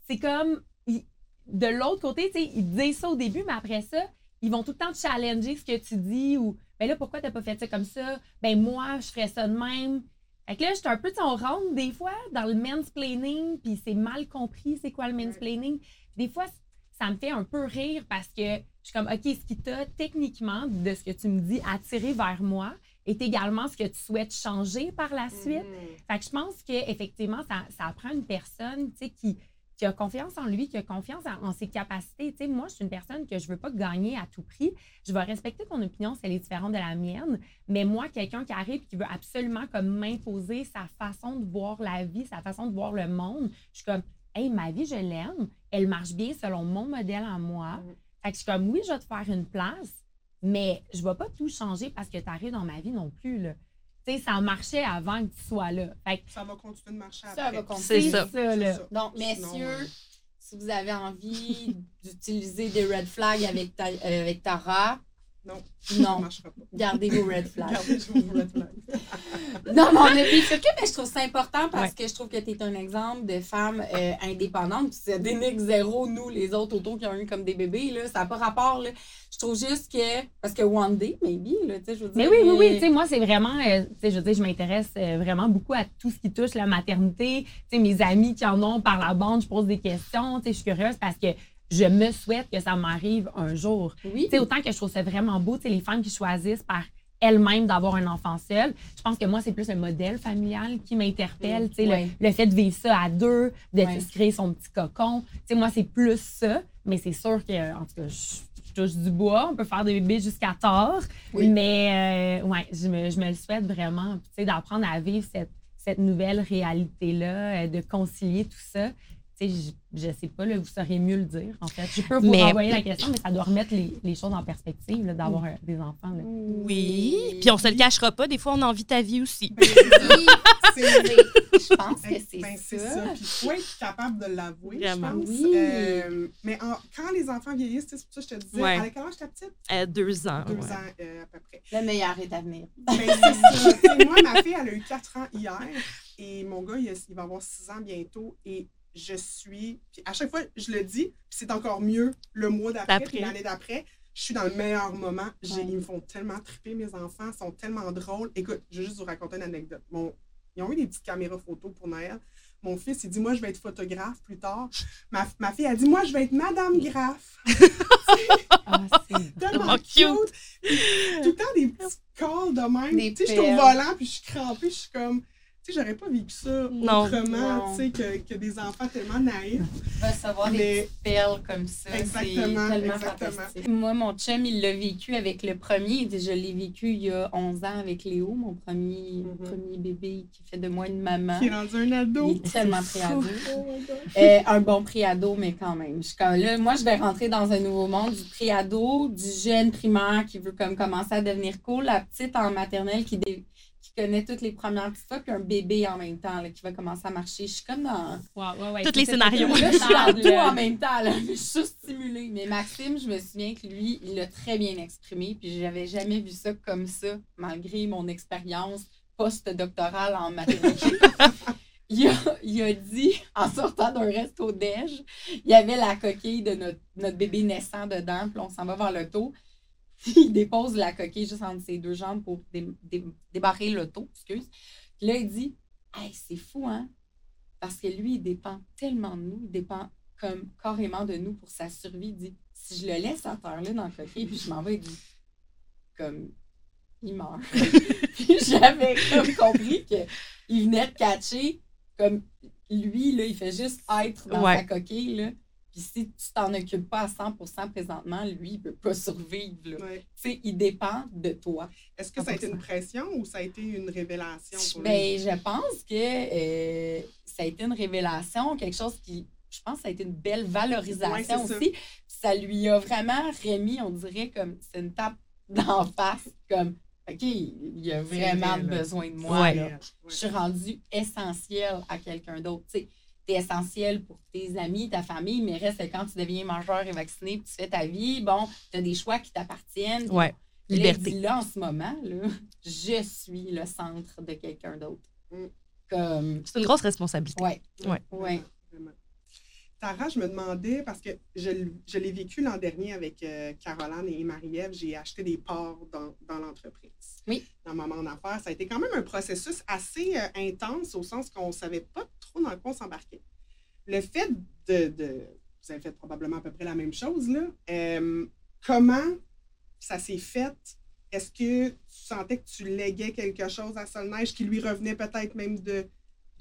c'est comme, il- de l'autre côté, tu sais, ils disent ça au début, mais après ça, ils vont tout le temps te challenger ce que tu dis ou, ben là, pourquoi t'as pas fait ça comme ça? Ben moi, je ferais ça de même. Fait que là, j'étais un peu, on rentre des fois dans le mansplaining, puis c'est mal compris, c'est quoi le mansplaining? Des fois, ça me fait un peu rire parce que je suis comme, OK, ce qui t'a techniquement, de ce que tu me dis, attiré vers moi, est également ce que tu souhaites changer par la suite. Mhm. Fait que je pense qu'effectivement, ça, ça prend une personne tu sais, qui, qui a confiance en lui, qui a confiance en, en ses capacités. Tu sais, moi, je suis une personne que je veux pas gagner à tout prix. Je vais respecter ton opinion si elle est différente de la mienne. Mais moi, quelqu'un qui arrive et qui veut absolument comme m'imposer sa façon de voir la vie, sa façon de voir le monde, je suis comme, hey, ma vie, je l'aime. Elle marche bien selon mon modèle à moi. Mhm. Fait que je suis comme, oui, je vais te faire une place, mais je vais pas tout changer parce que tu arrives dans ma vie non plus. Là. Tu sais, ça marchait avant que tu sois là. Fait que Ça va continuer de marcher Ça après. va continuer. C'est ça. ça, là. ça. Donc, Sinon, messieurs, euh, si vous avez envie d'utiliser des red flags avec, ta- euh, avec Tara, Non, ça non, marchera pas. gardez vos red flags. Gardez vos red flags. Non, mais on a mais je trouve ça important parce que je trouve que tu es un exemple de femme euh, indépendante. Puis ça dénigre zéro, nous, les autres autos qui ont eu comme des bébés. Là, ça n'a pas rapport. Là. Je trouve juste que. Parce que one day, maybe, là, tu sais, je veux dire. Mais oui, oui, oui. Tu sais, moi, c'est vraiment, euh, tu sais, je veux dire, je m'intéresse euh, vraiment beaucoup à tout ce qui touche la maternité. Tu sais, mes amis qui en ont par la bande, je pose des questions. Tu sais, je suis curieuse parce que je me souhaite que ça m'arrive un jour. Oui. Tu sais, autant que je trouve ça vraiment beau, tu sais, les femmes qui choisissent par elles-mêmes d'avoir un enfant seul. Je pense que moi, c'est plus le modèle familial qui m'interpelle. Tu sais, le- le, fait de vivre ça à deux, de se créer son petit cocon. Tu sais, moi, c'est plus ça. Mais c'est sûr que, en tout cas, je, je touche du bois. On peut faire des bébés jusqu'à tard. Oui. Mais, euh, ouais, je me, je me le souhaite vraiment. Puis, Tu sais, d'apprendre à vivre cette, cette nouvelle réalité-là, euh, de concilier tout ça. Tu sais, je, je sais pas, là, vous sauriez mieux le dire, en fait. Je peux vous Mais- renvoyer la question, mais ça doit remettre les, les choses en perspective, là, d'avoir euh, des enfants. là. Oui. Puis on se le cachera pas, des fois, on a envie de ta vie aussi. Ben, Oui, c'est je pense que c'est ben, c'est ça. ça. Puis faut être capable de l'avouer, je pense. Oui. Euh, mais en- quand les enfants vieillissent, c'est pour ça que je te disais, Ouais. à quel âge ta petite? Euh, deux ans. Deux ouais. ans euh, à peu près. Le meilleur est à venir. Ben, c'est ça. Moi, ma fille, elle a eu 4 ans hier et mon gars, il, a- il va avoir 6 ans bientôt et je suis. Puis à chaque fois, je le dis, puis c'est encore mieux le mois d'après, D'après. puis l'année d'après. Je suis dans le meilleur moment. J'ai- Ouais. Ils me font tellement triper, mes enfants, ils sont tellement drôles. Écoute, je vais juste vous raconter une anecdote. Mon, ils ont eu des petites caméras photos pour Noël. Mon fils, il dit Moi, je vais être photographe plus tard. Ma, ma fille, a dit Moi, je vais être Madame Graff. Ah, c'est tellement cute. cute. Tout le temps des petits calls de même. Des Tu sais, je suis au volant, puis je suis crampée, je suis comme. Tu sais, j'aurais pas vécu ça Non. autrement, tu sais, que, que des enfants tellement naïfs. Recevoir Mais- des perles comme ça, Exactement, c'est tellement exactement. fantastique. Moi, mon chum, il l'a vécu avec le premier. Je l'ai vécu il y a 11 ans avec Léo, mon premier, Mhm. premier bébé qui fait de moi une maman. Qui est rendu un Il ado. est tellement préado. Euh, un bon préado, mais quand même. Je suis comme, là, moi, je vais rentrer dans un nouveau monde du préado, du jeune primaire qui veut comme commencer à devenir cool, la petite en maternelle qui, dé- qui connaît toutes les premières petites fois, puis un bébé en même temps là, qui va commencer à marcher. Je suis comme dans. Ouais, ouais, ouais, Tous les scénarios. Là, je suis dans Le- tout en même temps. Là. Je suis surstimulée. Mais Maxime, je me souviens que lui, il l'a très bien exprimé. Puis j'avais jamais vu ça comme ça, malgré mon expérience post-doctorale en mathématiques. il, a, il a dit, en sortant d'un resto déj, il y avait la coquille de notre, notre bébé naissant dedans. Puis on s'en va vers l'auto. Puis il dépose la coquille juste entre ses deux jambes pour dé- dé- débarrer l'auto. Excuse. Puis là, il dit Hey, c'est fou, hein? Parce que lui, il dépend tellement de nous, il dépend comme carrément de nous pour sa survie. Il dit si je le laisse à terre là dans le coquille, puis je m'en vais, il dit comme il meurt. puis j'avais comme compris qu'il venait de catcher comme lui, là, il fait juste être dans Ouais. sa coquille. Là. Puis si tu t'en occupes pas à 100 présentement, lui, il peut pas survivre. là. Ouais. Tu sais, il dépend de toi. Est-ce que ça a été une pression ou ça a été une révélation pour lui? Ben, je pense que euh, ça a été une révélation, quelque chose qui, je pense, ça a été une belle valorisation ça. aussi. Puis ça lui a vraiment remis, on dirait, comme c'est une tape d'en face, comme, OK, il a vraiment vrai, besoin de moi. Ouais. là. Ouais. Je suis rendue essentielle à quelqu'un d'autre. Tu sais, t'es essentiel pour tes amis, ta famille, mais reste quand tu deviens majeur et vacciné, puis tu fais ta vie, bon, tu as des choix qui t'appartiennent. Ouais. Liberté. là, en ce moment, là, je suis le centre de quelqu'un d'autre. Mm. Comme, C'est une grosse responsabilité. ouais, Ouais. ouais. Tara, je me demandais, parce que je, l'ai vécu l'an dernier avec euh, Caroline et Marie-Ève, j'ai acheté des parts dans, dans l'entreprise. Oui. Dans Maman en affaires. Ça a été quand même un processus assez euh, intense au sens qu'on ne savait pas trop dans quoi on s'embarquait. Le fait de, de- Vous avez fait probablement à peu près la même chose, là. Euh, comment ça s'est fait? Est-ce que tu sentais que tu léguais quelque chose à Solneige qui lui revenait peut-être même de,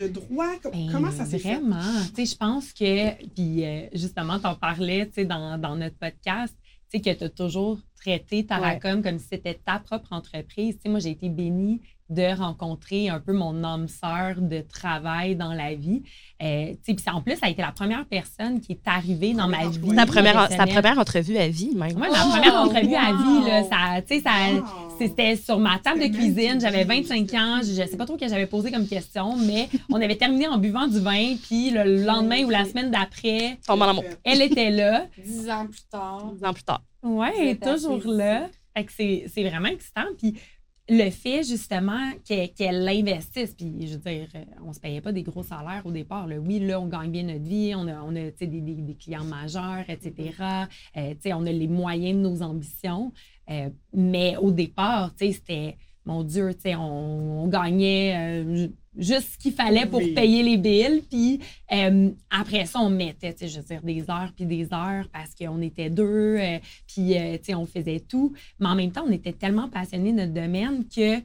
de droit? Ben, Comment ça s'est fait? Vraiment. Tu sais, je pense que, puis euh, justement, tu en parlais tu sais, dans, dans notre podcast, tu sais, que tu as toujours traité Taracom comme si c'était ta propre entreprise. Tu sais, moi, j'ai été bénie de rencontrer un peu mon âme sœur de travail dans la vie. Euh, tu sais, puis c'est- en plus, ça a été la première personne qui est arrivée dans ma vie. Ta première, entrevue à vie, même. Moi, ma Oh, première entrevue à vie, là, wow! ça, tu sais, ça, Wow! c'était sur ma table de cuisine. J'avais dit, 25 ans. Je ne sais pas trop ce que j'avais posé comme question, mais on avait terminé en buvant du vin. Puis le lendemain ou la semaine d'après, elle était là. Dix ans plus tard. Dix ans plus tard. Êtes toujours là. Fait que c'est c'est vraiment excitant. Puis le fait, justement, qu'elle qu'elle l'investisse, puis je veux dire, euh, on se payait pas des gros salaires au départ. là. Oui, là, on gagne bien notre vie, on a, on a des, des- des clients majeurs, etc. Euh, tu sais, on a les moyens de nos ambitions. Euh, mais au départ, c'était, mon Dieu, on, on gagnait euh, juste ce qu'il fallait pour Oui. payer les billes. Puis euh, après ça, on mettait, je veux dire, des heures puis des heures parce qu'on était deux. euh, puis, euh, tu sais, on faisait tout. Mais en même temps, on était tellement passionnés de notre domaine que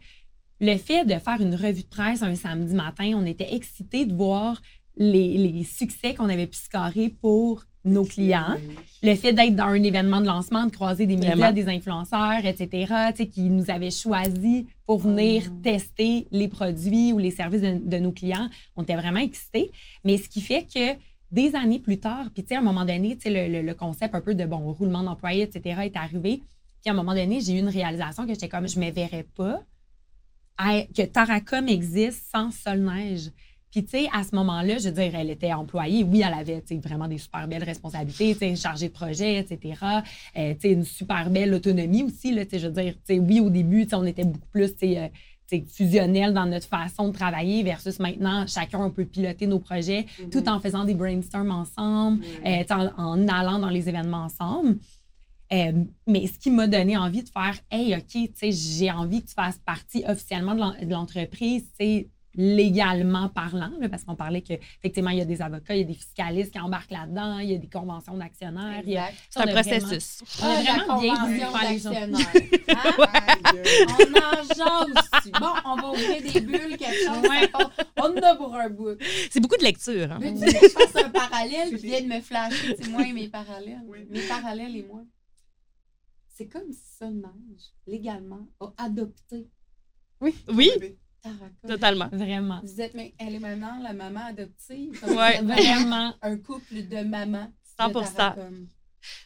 le fait de faire une revue de presse un samedi matin, on était excités de voir les, les succès qu'on avait pu scorer pour nos clients. Le fait d'être dans un événement de lancement, de croiser des médias, des influenceurs, etc., qui nous avaient choisis pour venir tester les produits ou les services de, de nos clients, on était vraiment excités. Mais ce qui fait que des années plus tard, puis à un moment donné, le, le- le concept un peu de bon roulement d'employés, etc., est arrivé. Puis à un moment donné, j'ai eu une réalisation que j'étais comme, je me verrais pas à- que Taracom existe sans Sol-Neige. Puis, tu sais, à ce moment-là, je veux dire, elle était employée. Oui, elle avait, vraiment des super belles responsabilités, tu sais, chargée de projet, etc. Euh, tu sais, une super belle autonomie aussi, là, tu sais, je veux dire, tu sais, oui, au début, tu sais, on était beaucoup plus, tu sais, euh, fusionnel dans notre façon de travailler versus maintenant, chacun, on peut piloter nos projets tout en faisant des brainstorms ensemble, euh, sais, en, en allant dans les événements ensemble. Euh, mais ce qui m'a donné envie de faire, hey, OK, tu sais, j'ai envie que tu fasses partie officiellement de l'entreprise, c'est légalement parlant, là, parce qu'on parlait qu'effectivement, il y a des avocats, il y a des fiscalistes qui embarquent là-dedans, il y a des conventions d'actionnaires. C'est un vraiment- processus. On a Ah, vraiment bien voulu convention faire les choses. d'actionnaires. Hein? Aïe, aïe. On en jase. Bon, on va ouvrir des bulles, quelque chose. Ouais. On en a pour un bout. C'est beaucoup de lecture. hein. Veux-tu que je fasse un parallèle? Puis viens de me flasher, c'est moi et mes parallèles. Oui. Mes parallèles et moi. C'est comme si Solneige, légalement, a adopté Oui, Taraka. Totalement. Vraiment. Vous êtes, mais elle est maintenant la maman adoptive. Ouais. Vraiment. Un couple de mamans. 100%. de Taracom.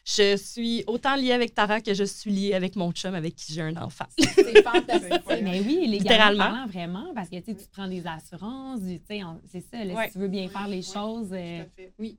Je suis autant liée avec Tara que je suis liée avec mon chum avec qui j'ai un enfant. C'est fantastique. Mais oui, légalement Littéralement. parlant, vraiment, parce que tu sais, tu prends des assurances, tu sais, c'est ça, là, Ouais. si tu veux bien faire les choses. Tout euh, à fait. Oui.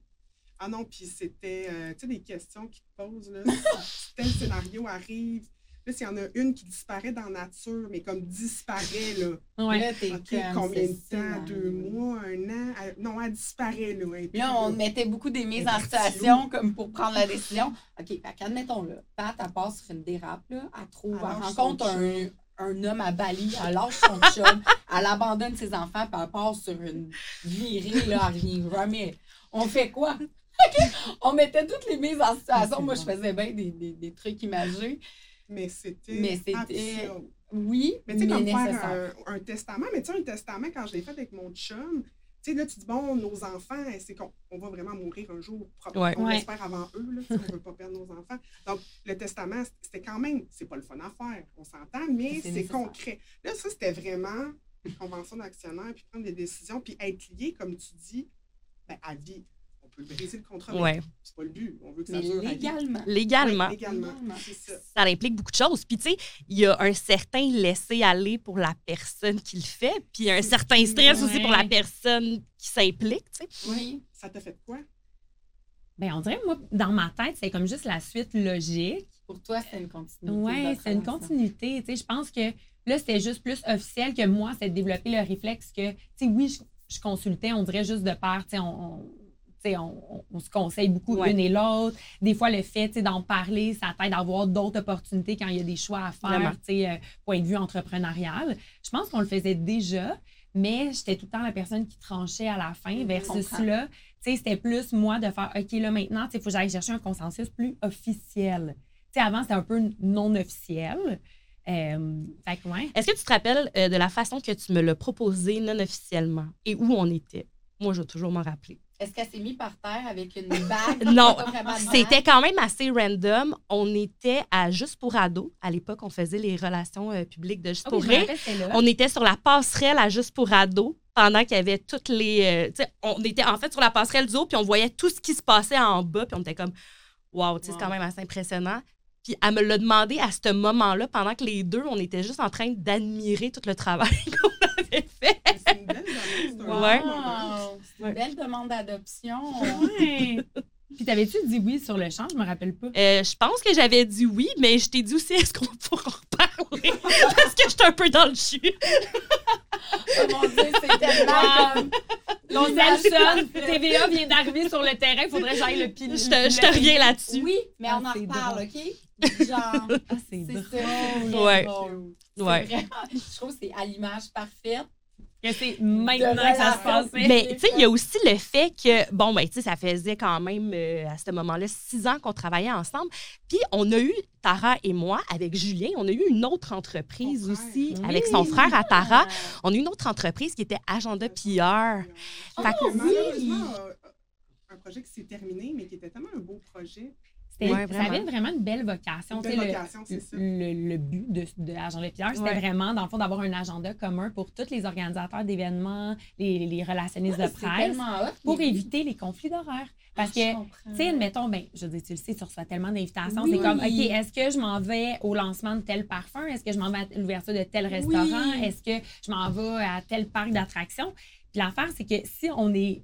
Ah non, puis c'était, euh, tu sais, des questions qui te posent, là. si tel scénario arrive, là, s'il y en a une qui disparaît dans la nature, mais comme disparaît, là. ouais. Là, t'es OK, comme, combien de temps? Deux mois, un an? Elle- non, elle disparaît, là. Puis Là, on mettait beaucoup des mises en situation comme pour prendre la décision. OK, fait qu'admettons, là, Pat, elle passe sur une dérape, là, elle trouve, Elle rencontre un, un homme à Bali, elle lâche son chum, elle abandonne ses enfants, puis elle part sur une virée, là, revient jamais. On fait quoi? on mettait toutes les mises en situation. Moi, je faisais bien des, des, des trucs imagés. Mais c'était Mais c'était-. Oui, Mais tu sais, comme faire un, un testament, mais tu sais, un testament, quand je l'ai fait avec mon chum, tu sais, là, tu dis, bon, nos enfants, c'est qu'on on va vraiment mourir un jour. Ouais. On Ouais. l'espère avant eux, là, on ne veut pas perdre nos enfants. Donc, le testament, c'était quand même, c'est pas le fun à faire, on s'entend, mais C'est concret. Là, ça, c'était vraiment une convention d'actionnaire, puis prendre des décisions, puis être lié, comme tu dis, ben, à vie. On peut briser le contrat, Ouais. c'est pas le but. On veut que ça Mais dure à vie. légalement. Légalement. Oui, légalement, ça. ça implique beaucoup de choses. Puis, tu sais, il y a un certain laisser-aller pour la personne qui le fait, puis il y a un certain stress aussi pour la personne qui s'implique, tu sais. Oui. Ça t'a fait quoi? Ben, on dirait, moi, dans ma tête, c'est comme juste la suite logique. Pour toi, c'est une continuité. Oui, c'est une relation. continuité. Tu sais, je pense que là, c'était juste plus officiel que moi, c'est de développer le réflexe que, tu sais, oui, je, je consultais, on dirait juste de part, tu sais, on, on- tu sais, on, on- se conseille beaucoup Ouais. une et l'autre. Des fois, le fait d'en parler, ça t'aide à avoir d'autres opportunités quand il y a des choix à faire, euh, point de vue entrepreneurial. Je pense qu'on le faisait déjà, mais j'étais tout le temps la personne qui tranchait à la fin versus là. C'était plus moi de faire, OK, là, maintenant, il faut que j'aille chercher un consensus plus officiel. Avant, c'était un peu non officiel. Euh, ouais. Est-ce que tu te rappelles euh, de la façon que tu me l'as proposé non officiellement et où on était? Moi, je vais toujours m'en rappeler. Est-ce qu'elle s'est mise par terre avec une bague? Non? C'était quand même assez random. On était à Juste pour Ado. À l'époque, on faisait les relations euh, publiques de Juste Ah pour oui, rappelle. On était sur la passerelle à Juste pour Ado pendant qu'il y avait toutes les. euh, on était en fait sur la passerelle du haut, puis on voyait tout ce qui se passait en bas, puis on était comme, tu sais, c'est quand Wow. même assez impressionnant. Puis elle me l'a demandé à ce moment-là, pendant que les deux, on était juste en train d'admirer tout le travail qu'on avait fait. Wow, Ouais. C'est une belle demande d'adoption. Ouais. Puis t'avais-tu dit oui sur le champ? Je me rappelle pas. Euh, je pense que j'avais dit oui, mais je t'ai dit aussi, est-ce qu'on pourra en reparler? Parce que j'étais un peu dans le jus. oh mon Dieu, c'est tellement parfaite. TVA vient d'arriver sur le terrain, il faudrait que j'aille le pilote. Je te, je te reviens là-dessus. Oui, mais Ah, on en c'est reparle, drôle. OK? Genre, Ah, c'est drôle. ça. c'est Ouais. drôle. C'est Ouais. vraiment- je trouve que c'est à l'image parfaite. Que c'est maintenant que ça se passe. Mais tu sais, il y a aussi le fait que, bon, ben, tu sais, ça faisait quand même, euh, à ce moment-là, six ans qu'on travaillait ensemble. Puis on a eu, Tara et moi, avec Julien, on a eu une autre entreprise frère. aussi, Oui. avec son frère à Tara. On a eu une autre entreprise qui était Agenda PR. Ah, Fait que- malheureusement, euh, un projet qui s'est terminé, mais qui était tellement un beau projet. C'était- Ouais, ça vraiment. avait vraiment une belle vocation. Une Tu belle sais, le- vocation, c'est ça. le, le but de, de Agenda Pierre, c'était Ouais. vraiment, dans le fond, d'avoir un agenda commun pour tous les organisateurs d'événements, les, les relationnistes de presse, hot. pour mais- éviter les conflits d'horaires. Parce Ah, que. Tu sais, admettons, ben, je veux dire, tu le sais, tu reçois tellement d'invitations. Oui. C'est comme, OK, est-ce que je m'en vais au lancement de tel parfum? Est-ce que je m'en vais à l'ouverture de tel restaurant? Oui. Est-ce que je m'en vais à tel parc d'attractions? Puis l'affaire, c'est que si on est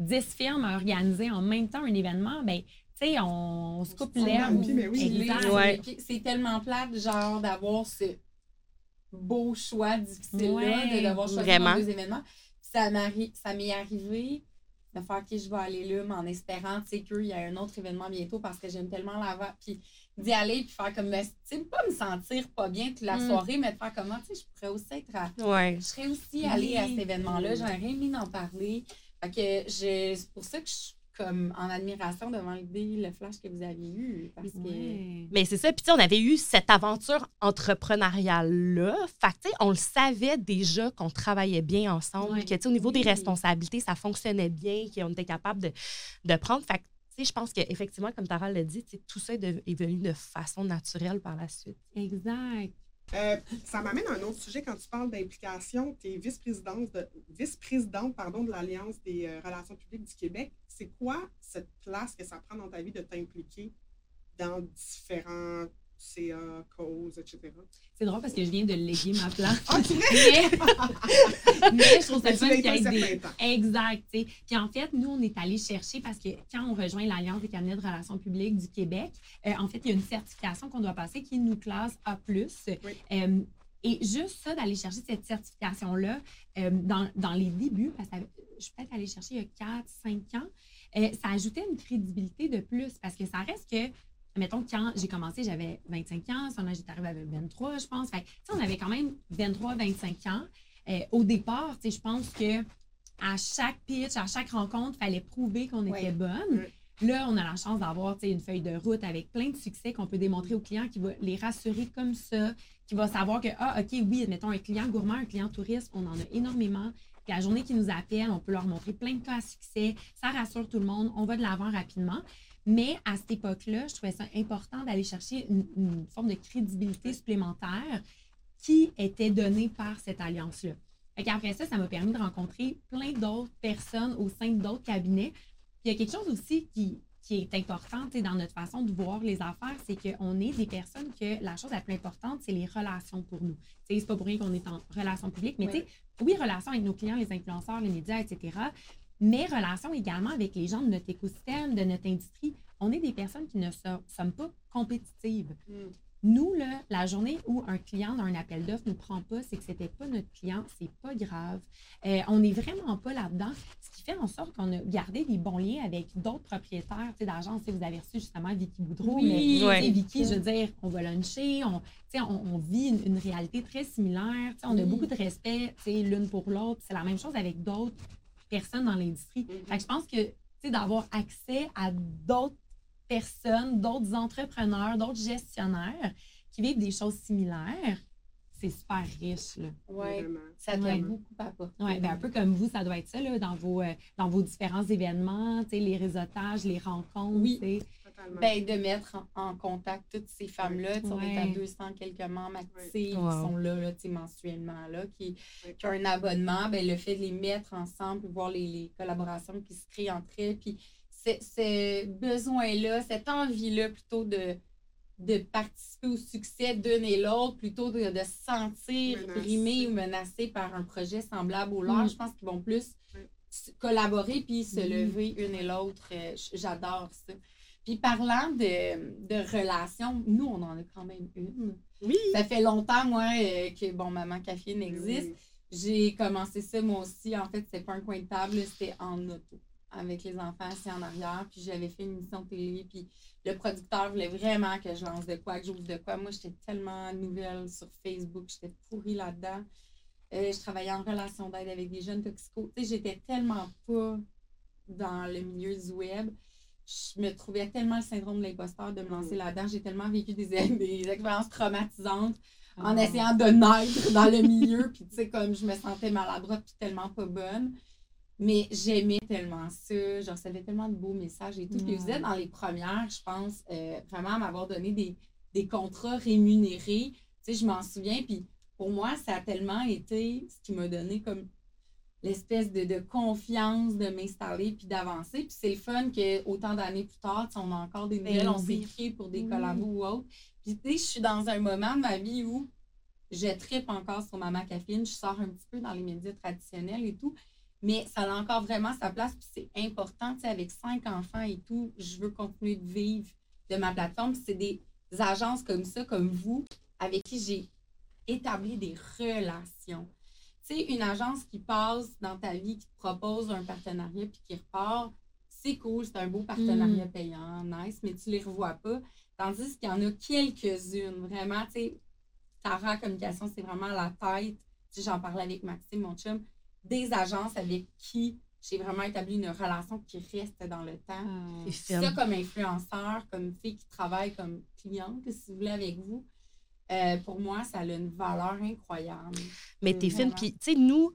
10 firmes à organiser en même temps un événement, ben, sais, on, on se coupe mais oui. Ouais. C'est tellement plate, genre, d'avoir ce beau choix difficile-là, Ouais, de devoir choisir deux événements. Puis ça m'est arrivé de faire, OK, je vais aller là, mais en espérant, tu sais, qu'il y a un autre événement bientôt parce que j'aime tellement la voix. Puis d'y aller, puis faire comme, tu sais, pas me sentir pas bien toute la Mm. soirée, mais de faire comment, tu sais, je pourrais aussi être à, Ouais. je serais aussi allée à cet événement-là. J'aurais aimé d'en parler. Fait que je, c'est pour ça que je suis comme en admiration devant l'idée, le flash que vous aviez eu. Parce que. Mais c'est ça. Puis, tu sais, on avait eu cette aventure entrepreneuriale-là. Fait que, tu sais, on le savait déjà qu'on travaillait bien ensemble, Ouais. que, tu sais, au niveau des Oui. responsabilités, ça fonctionnait bien, qu'on était capable de, de prendre. Fait que, tu sais, je pense qu'effectivement, comme Tara l'a dit, tu sais, tout ça est, de- est venu de façon naturelle par la suite. Exact. Euh, ça m'amène à un autre sujet quand tu parles d'implication. Tu es vice-présidente de, vice-présidente, pardon, de l'Alliance des euh, relations publiques du Québec. C'est quoi cette place que ça prend dans ta vie de t'impliquer dans différents CA, causes, etc. C'est drôle parce que je viens de léguer ma place. Ah, tu mais, mais je trouve ça fun qu'il y ait des- temps. Exact. Puis en fait, nous, on est allé chercher parce que quand on rejoint l'Alliance des cabinets de relations publiques du Québec, euh, en fait, il y a une certification qu'on doit passer qui nous classe A. Oui. Euh, et juste ça, d'aller chercher cette certification-là, euh, dans, dans les débuts, parce que je suis peut-être allée chercher il y a 4, 5 ans, ça ajoutait une crédibilité de plus parce que ça reste que, mettons, quand j'ai commencé, j'avais 25 ans, son âge est arrivé avec 23, je pense. Fait on avait quand même 23, 25 ans. Euh, au départ, je pense que à chaque pitch, à chaque rencontre, il fallait prouver qu'on était bonne. Là, on a la chance d'avoir une feuille de route avec plein de succès qu'on peut démontrer aux clients qui va les rassurer comme ça, qui va savoir que, ah, OK, oui, mettons un client gourmand, un client touriste, on en a énormément. Puis la journée qu'ils nous appellent, on peut leur montrer plein de cas à succès. Ça rassure tout le monde. On va de l'avant rapidement. Mais à cette époque-là, je trouvais ça important d'aller chercher une, une forme de crédibilité supplémentaire qui était donnée par cette alliance-là. Qu'après ça, ça m'a permis de rencontrer plein d'autres personnes au sein d'autres cabinets. Puis il y a quelque chose aussi qui, qui est important dans notre façon de voir les affaires, c'est qu'on est des personnes que la chose la plus importante, c'est les relations pour nous. C'est pas pour rien qu'on est en relations publiques, mais oui, relations avec nos clients, les influenceurs, les médias, etc. Mais relations également avec les gens de notre écosystème, de notre industrie. On est des personnes qui ne so- sommes pas compétitives. Mm. Nous, là, la journée où un client dans un appel d'offres ne nous prend pas, c'est que c'était pas notre client, c'est pas grave. Euh, on n'est vraiment pas là-dedans. Ce qui fait en sorte qu'on a gardé des bons liens avec d'autres propriétaires d'agences. Vous avez reçu justement Vicky Boudreau, Oui. mais Ouais. Vicky, je veux dire, on va luncher, on, on, on vit une, une réalité très similaire. On a Oui. beaucoup de respect l'une pour l'autre. C'est la même chose avec d'autres personnes dans l'industrie. Mhm. Que je pense que d'avoir accès à d'autres personnes, d'autres entrepreneurs, d'autres gestionnaires qui vivent des choses similaires, c'est super riche. Là. Ouais, ça doit Ouais. beaucoup apporter. Ouais, ben un peu comme vous, ça doit être ça là, dans, vos, euh, dans vos différents événements, tu sais, les réseautages, les rencontres. Oui. Ben, de mettre en, en contact toutes ces femmes-là. Sais, On est à Ouais. 200 quelques membres actifs qui Wow. sont là, là mensuellement, là, qui, qui ont un abonnement. Ben, le fait de les mettre ensemble, voir les, les collaborations qui se créent entre elles, puis ce, besoin-là, cette envie-là plutôt de, de participer au succès d'une et l'autre, plutôt de, de se sentir brimé ou menacé par un projet semblable au leur. Mm. Je pense qu'ils vont plus collaborer puis se Mm. lever une et l'autre. Euh, J'adore ça. Puis parlant de, de relations, nous, on en a quand même une. Oui. Ça fait longtemps, moi, euh, que, bon, Maman Caféine existe. Oui. J'ai commencé ça, moi aussi. En fait, c'était pas un coin de table, c'était en auto, avec les enfants assis en arrière. Puis j'avais fait une émission télé, puis le producteur voulait vraiment que je lance de quoi, que j'ouvre de quoi. Moi, j'étais tellement nouvelle sur Facebook, j'étais pourrie là-dedans. Euh, je travaillais en relation d'aide avec des jeunes toxicos. Tu sais, j'étais tellement pas dans le milieu du web. Je me trouvais tellement le syndrome de l'imposteur de me lancer là-dedans. J'ai tellement vécu des, des expériences traumatisantes en Ah. essayant de naître dans le milieu. Puis, tu sais, comme je me sentais maladroite puis tellement pas bonne. Mais j'aimais tellement ça. Je recevais tellement de beaux messages et tout. Puis, vous êtes dans les premières, je pense, euh, vraiment à m'avoir donné des, des contrats rémunérés. Tu sais, je m'en souviens. Puis, pour moi, ça a tellement été ce qui m'a donné comme l'espèce de, de confiance de m'installer puis d'avancer. Puis c'est le fun que autant d'années plus tard, on a encore des nouvelles, on s'écrit pour des collabos ou autres. Puis tu sais, je suis dans un moment de ma vie où je tripe encore sur Maman Caféine, je sors un petit peu dans les médias traditionnels et tout, mais ça a encore vraiment sa place, puis c'est important, tu sais, avec cinq enfants et tout, je veux continuer de vivre de ma plateforme. C'est des agences comme ça, comme vous, avec qui j'ai établi des relations. Tu sais, une agence qui passe dans ta vie, qui te propose un partenariat puis qui repart, c'est cool, c'est un beau partenariat payant, nice, mais tu les revois pas. Tandis qu'il y en a quelques-unes, vraiment, tu sais, Tara Communication, c'est vraiment la tête. J'en parlais avec Maxime, mon chum, des agences avec qui j'ai vraiment établi une relation qui reste dans le temps. C'est Ça, comme influenceur, comme fille qui travaille comme cliente, si vous voulez, avec vous, euh, pour moi, ça a une valeur incroyable. Mais t'es fine. Vraiment. Puis, tu sais, nous,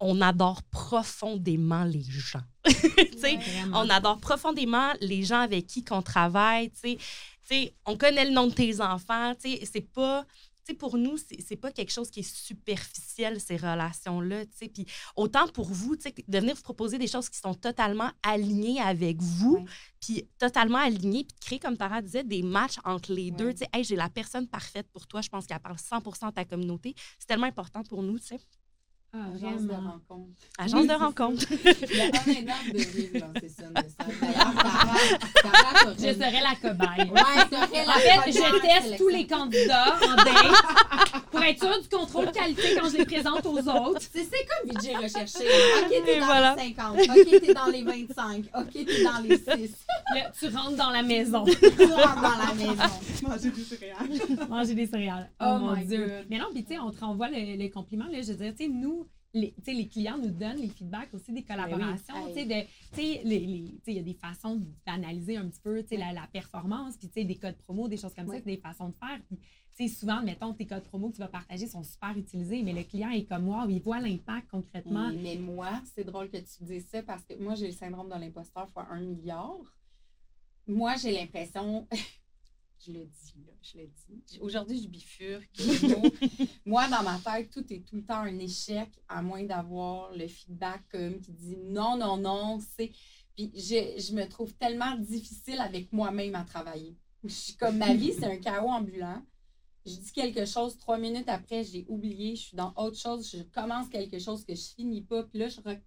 on adore profondément les gens. tu sais, Vraiment. on adore profondément les gens avec qui qu'on travaille. Tu sais, Tu sais, on connaît le nom de tes enfants. tu sais, C'est pas sais, pour nous, c'est pas quelque chose qui est superficiel, ces relations-là. Puis autant pour vous, de venir vous proposer des choses qui sont totalement alignées avec vous, puis totalement alignées, puis de créer, comme Tara disait, des matchs entre les deux. Tu sais, hey, j'ai la personne parfaite pour toi, je pense qu'elle parle 100 de ta communauté. C'est tellement important pour nous, tu sais. Ah, Agence de rencontre. Agence Oui, de rencontre. Il y a de lancer ça, Je serais la cobaye. Ouais, serait la En fait, je teste sélection. tous les candidats en date pour être sûr du contrôle qualité quand je les présente aux autres. C'est c'est comme VJ recherché. OK, t'es Et dans voilà. les 50. OK, t'es dans les 25. OK, t'es dans les 6. Là, tu rentres dans la maison. Tu rentres dans la maison. Manger du céréales. Manger des céréales. Oh, Oh mon my Dieu. God. Mais non, puis tu sais, on te renvoie le, le compliment. Là, je veux dire, tu sais, nous, les, les clients nous donnent les feedbacks aussi des collaborations. Hey. Les- les- sais, il y a des façons d'analyser un petit peu sais, la, la performance, puis des codes promo, des choses comme ça, des façons de faire. Puis, souvent, mettons, tes codes promo que tu vas partager sont super utilisés, mais le client est comme moi, il voit l'impact concrètement. Oui, mais moi, c'est drôle que tu dises ça parce que moi, j'ai le syndrome de l'imposteur fois un milliard. Moi, j'ai l'impression, je le dis, là, je le dis. Aujourd'hui, je bifurque. moi, dans ma tête, tout est tout le temps un échec, à moins d'avoir le feedback comme qui dit non, non, non, c'est. Puis je, je me trouve tellement difficile avec moi-même à travailler. Je suis comme ma vie, c'est un chaos ambulant. Je dis quelque chose, trois minutes après, j'ai oublié, je suis dans autre chose, je commence quelque chose que je finis pas, puis là, je, re-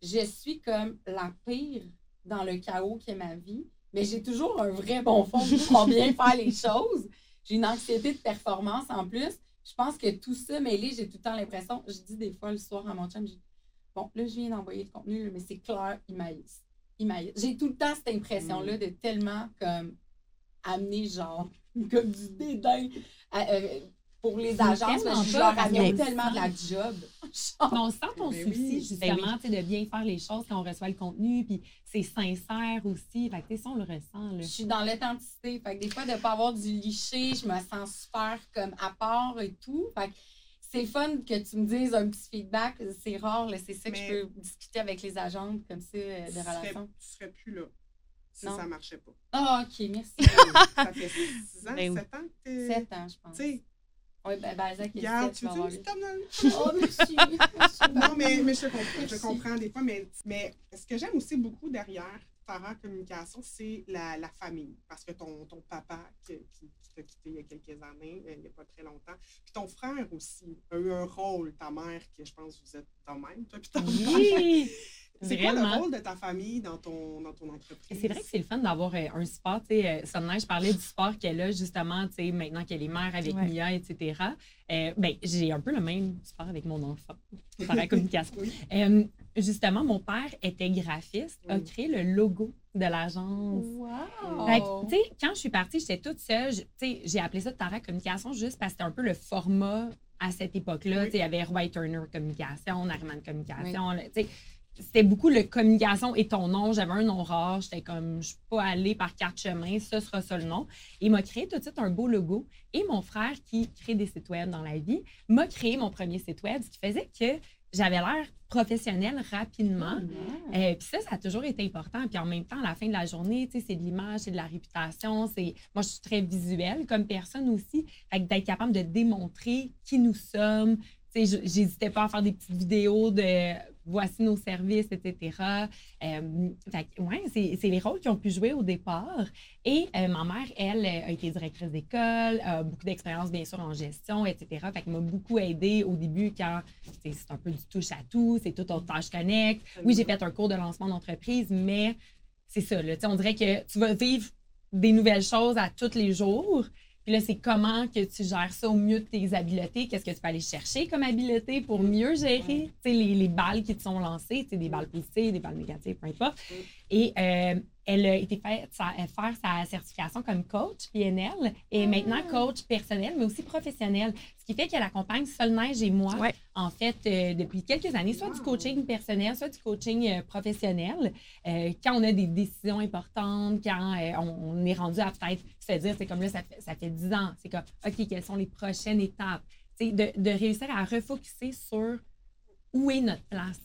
je suis comme la pire dans le chaos qui est ma vie, mais j'ai toujours un vrai bon fond pour bien faire les choses. J'ai une anxiété de performance en plus. Je pense que tout ça mêlé, j'ai tout le temps l'impression, je dis des fois le soir à mon chum, je dis, bon, là, je viens d'envoyer le contenu, mais c'est clair, il maïs. Il maïs. J'ai tout le temps cette impression-là de tellement comme amener genre comme du dédain à- euh, pour les agences, parce que je leur tellement de la job. On sent ton Ben souci, oui. justement, Ben oui. tu sais, de bien faire les choses quand on reçoit le contenu, puis c'est sincère aussi. Fait que, tu ça, on le ressent, là. Je suis dans l'authenticité. Fait que des fois, de ne pas avoir du liché, je me sens super comme à part et tout. Fait que c'est fun que tu me dises un petit feedback. C'est rare, là. c'est ça que Mais- je peux discuter avec les agentes comme ça euh, Tu de serais, relations. tu serais plus là si Non. ça marchait pas. Ah, ok, merci. ça fait 6 ans, Ben oui. 7 ans que. Sept ans, je pense. Tu sais, Oui, ben, ben, Isaac, il tu vas veux avoir une dans le- Oh, merci. Non, mais, mais je comprends, je comprends des fois, mais, mais ce que j'aime aussi beaucoup derrière Tara Communication, c'est la, la famille. Parce que ton, ton papa qui, qui, qui t'a quitté il y a quelques années, euh, il n'y a pas très longtemps, puis ton frère aussi a eu un rôle, ta mère, qui je pense que vous êtes de même, toi puis ton frère. C'est quoi le rôle de ta famille dans ton, dans ton entreprise? C'est vrai que c'est le fun d'avoir euh, un support. Tu sais, euh, je parlais du support qu'elle a justement, tu sais, maintenant qu'elle est mère avec Ouais. Mia, etc. Euh, ben, j'ai un peu le même support avec mon enfant par la communication. Oui. Euh, justement, mon père était graphiste, a créé le logo de l'agence. Wow. Tu sais, quand je suis partie, j'étais toute seule. Je- Tu sais, j'ai appelé ça Tara Communication juste parce que c'était un peu le format à cette époque-là. Oui. Tu sais, il y avait Roy Turner Communication, Nariman Communication. là, tu sais, c'était beaucoup le communication et ton nom. J'avais un nom rare. J'étais comme, je suis pas allée par quatre chemins, ce sera ça le nom. Il m'a créé tout de suite un beau logo. Et mon frère, qui crée des sites web dans la vie, m'a créé mon premier site web, ce qui faisait que j'avais l'air professionnelle rapidement. Euh, puis ça, ça a toujours été important. Puis en même temps, à la fin de la journée, c'est de l'image, c'est de la réputation. C'est moi, je suis très visuelle comme personne aussi. Fait que d'être capable de démontrer qui nous sommes. J'hésitais pas à faire des petites vidéos de voici nos services, etc. Euh, fait ouais, c'est les rôles qu'ils ont pu jouer au départ. Et euh, ma mère, elle, euh, a été directrice d'école, a beaucoup d'expérience, bien sûr, en gestion, etc. Fait qu'elle m'a beaucoup aidée au début quand c'est un peu du touche à tout, c'est tout au tâche connect. Oui, j'ai fait un cours de lancement d'entreprise, mais c'est ça. Là, on dirait que tu vas vivre des nouvelles choses à tous les jours. Puis là, c'est comment que tu gères ça au mieux de tes habiletés? Qu'est-ce que tu peux aller chercher comme habileté pour mieux gérer les, les balles qui te sont lancées, des balles positives, des balles négatives, peu importe. Et euh, elle a été fait, sa- faire sa certification comme coach PNL et maintenant coach personnel, mais aussi professionnel. Ce qui fait qu'elle accompagne Sol Neige et moi, Ouais. en fait, euh, depuis quelques années, soit du coaching personnel, soit du coaching euh, professionnel. Euh, quand on a des décisions importantes, quand euh, on, on est rendu à peut-être se dire, c'est comme là, ça fait, ça fait 10 ans, c'est comme, OK, quelles sont les prochaines étapes? De, de réussir à refocuser sur où est notre place,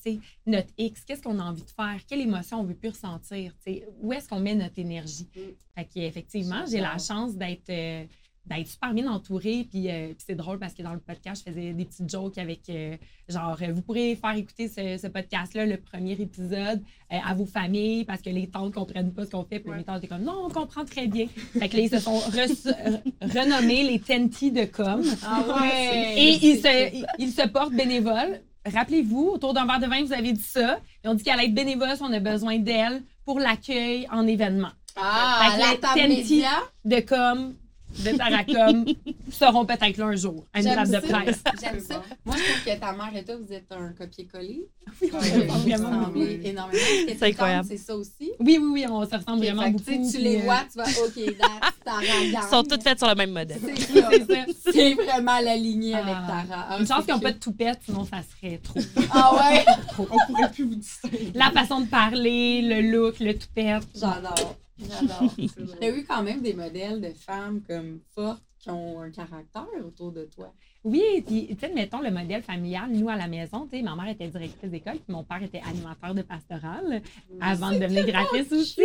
notre X, qu'est-ce qu'on a envie de faire, quelle émotion on veut plus ressentir, où est-ce qu'on met notre énergie? Mm. Fait qu'effectivement, j'ai la chance d'être euh, d'être super bien entourée. Puis, euh, puis c'est drôle parce que dans le podcast, je faisais des petites jokes avec euh, genre, euh, vous pourrez faire écouter ce, ce podcast-là, le premier épisode, euh, à vos familles parce que les tantes ne comprennent pas ce qu'on fait. Puis Ouais. les tantes étaient comme, non, on comprend très bien. Fait que là, ils se sont re- renommés les Tenty de com. Ah ouais! Et ils se, ils- ils se portent bénévoles. Rappelez-vous, autour d'un verre de vin, vous avez dit ça. Et on dit qu'elle être bénévole si on a besoin d'elle pour l'accueil en événement. Ah, Fait que la les. De com, de Taracom, seront peut-être là un jour, à une J'aime table de ça. presse. J'aime ça. Moi, je trouve que ta mère et toi, vous êtes un copier-coller. Oui, on se ressemble énormément. C'est incroyable. C'est ça aussi. Oui, oui, oui, on se ressemble Ok, vraiment beaucoup. tu sais, Tu puis, les euh, vois, tu vois, OK, Tara Ils sont toutes faites sur le même modèle. C'est ça. C'est vraiment la lignée avec Ah, Tara. Ah, Une chance qu'ils n'ont pas de toupette, sinon ça serait trop. Ah ouais? On pourrait plus vous distinguer. La façon de parler, le look, le toupette. J'adore. J'adore. T'as eu quand même des modèles de femmes comme fortes qui ont un caractère autour de toi. Oui, puis, tu sais, mettons le modèle familial, nous à la maison, tu sais, ma mère était directrice d'école, puis mon père était animateur de pastoral avant de devenir graphiste aussi.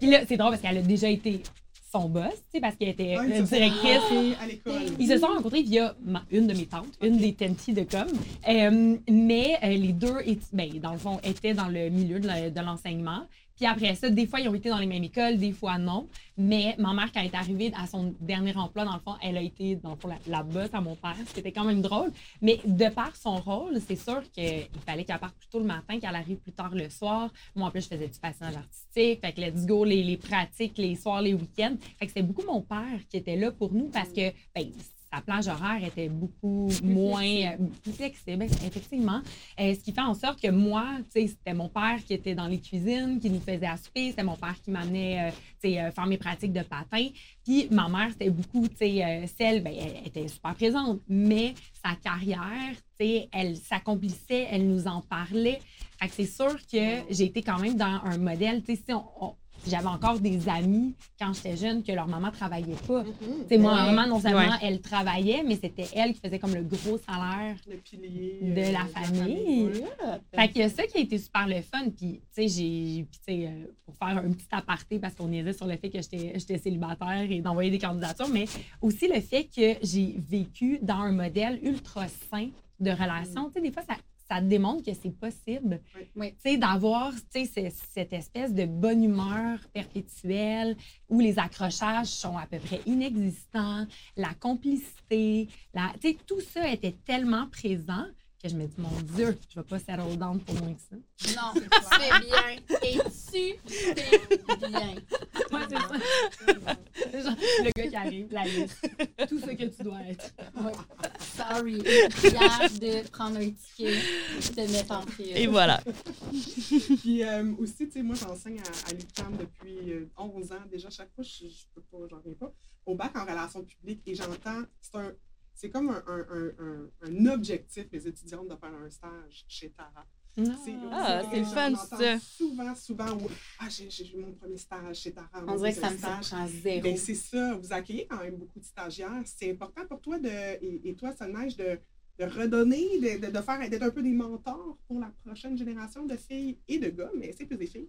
Puis là, c'est drôle parce qu'elle a déjà été son boss, tu sais, parce qu'elle était Ouais, euh, directrice. à l'école. Ils se sont rencontrés via ma- une de mes tantes, une des tenties de com. Euh, mais euh, les deux, ben, dans le fond, étaient dans le milieu de la- de l'enseignement. Puis après ça, des fois, ils ont été dans les mêmes écoles, des fois non. Mais ma mère, quand elle est arrivée à son dernier emploi, dans le fond, elle a été, dans le fond, la, la boss à mon père, ce qui était quand même drôle. Mais de par son rôle, c'est sûr qu'il fallait qu'elle parte plus tôt le matin, qu'elle arrive plus tard le soir. Moi, en plus, je faisais du patinage artistique. Fait que let's go, les, pratiques, les soirs, les week-ends. Fait que c'était beaucoup mon père qui était là pour nous parce que, ben, sa plage horaire était beaucoup moins euh, plus flexible, effectivement. Euh, ce qui fait en sorte que moi, c'était mon père qui était dans les cuisines, qui nous faisait à souper, c'était mon père qui m'amenait, euh, euh, faire mes pratiques de patin. Puis ma mère, c'était beaucoup, tu sais, euh, celle, ben, elle était super présente, mais sa carrière, tu sais, elle s'accomplissait, elle nous en parlait. Fait que c'est sûr que j'ai été quand même dans un modèle, tu sais, si on- on- j'avais encore des amis quand j'étais jeune que leur maman travaillait pas. Tu sais, moi, ma maman, non seulement Ouais. elle travaillait, mais c'était elle qui faisait comme le gros salaire. Le pilier. De euh, la famille. ouais. Fait que ça qui a été super le fun. Puis, tu sais, j'ai. Puis, tu sais, euh, pour faire un petit aparté, parce qu'on était sur le fait que j'étais j'étais célibataire et d'envoyer des candidatures, mais aussi le fait que j'ai vécu dans un modèle ultra sain de relation. Tu sais, des fois, ça, ça démontre que c'est possible. Oui. D'avoir, cette espèce de bonne humeur perpétuelle où les accrochages sont à peu près inexistants, la complicité, la, tout ça était tellement présent que je me dis, mon Dieu, je vais pas settle down pour moins que ça. Non, tu fais bien. Et tu fais bien. Ouais, c'est ça. Genre, le gars qui arrive, la liste, tout ce que tu dois être. Ouais. Sorry. Fière de prendre un ticket, de mettre en prière. Et voilà. Puis euh, aussi, tu sais, moi, j'enseigne à, à l'UQAM depuis euh, 11 ans. Déjà, chaque fois, je, je peux pas, j'en reviens pas. Au bac en relations publiques, et j'entends, c'est un, c'est comme un, un, un, objectif, les étudiantes, de faire un stage chez Tara. C'est- Ah, c'est fun, ça. Souvent, souvent, où, ah, j'ai eu mon premier stage chez Tara. On dirait que ça me stage. en zéro. Ben, c'est ça, vous accueillez quand même beaucoup de stagiaires. C'est important pour toi de, et, et toi, ça neige de, de redonner, de, de, de faire d'être un peu des mentors pour la prochaine génération de filles et de gars, mais c'est plus des filles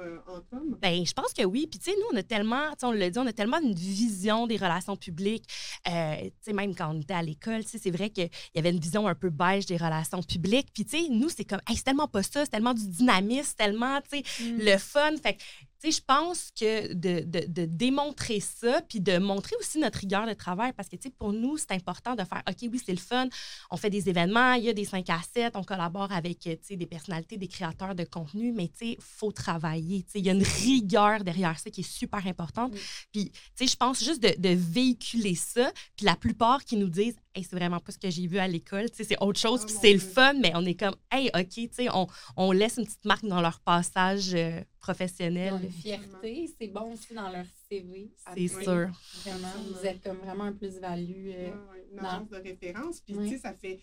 euh, com. Ben, je pense que oui. Puis, tu sais, nous, on a tellement, on l'a dit, on a tellement une vision des relations publiques. Euh, tu sais, même quand on était à l'école, tu sais, c'est vrai qu'il y avait une vision un peu beige des relations publiques. Puis, tu sais, nous, c'est comme, hey, c'est tellement pas ça, c'est tellement du dynamisme, tellement, tu sais, Mm. le fun. Fait tu sais, je pense que de, de, de démontrer ça, puis de montrer aussi notre rigueur de travail, parce que, tu sais, pour nous, c'est important de faire, OK, oui, c'est le fun, on fait des événements, il y a des 5 à 7, on collabore avec, tu sais, des personnalités, des créateurs de contenu, mais, tu sais, il faut travailler, tu sais, il y a une rigueur derrière ça qui est super importante. Puis, tu sais, je pense juste de, de véhiculer ça, puis la plupart qui nous disent, hey, c'est vraiment pas ce que j'ai vu à l'école, tu sais, c'est autre chose, Oh puis c'est le fun, mais on est comme, hey, OK, tu sais, on, on laisse une petite marque dans leur passage euh, Ils ont professionnel. une fierté, c'est bon aussi dans leur CV. C'est sûr. Vraiment, vous êtes comme vraiment un plus-value. euh, une dans- agence de référence. Puis, Oui. tu sais, ça fait,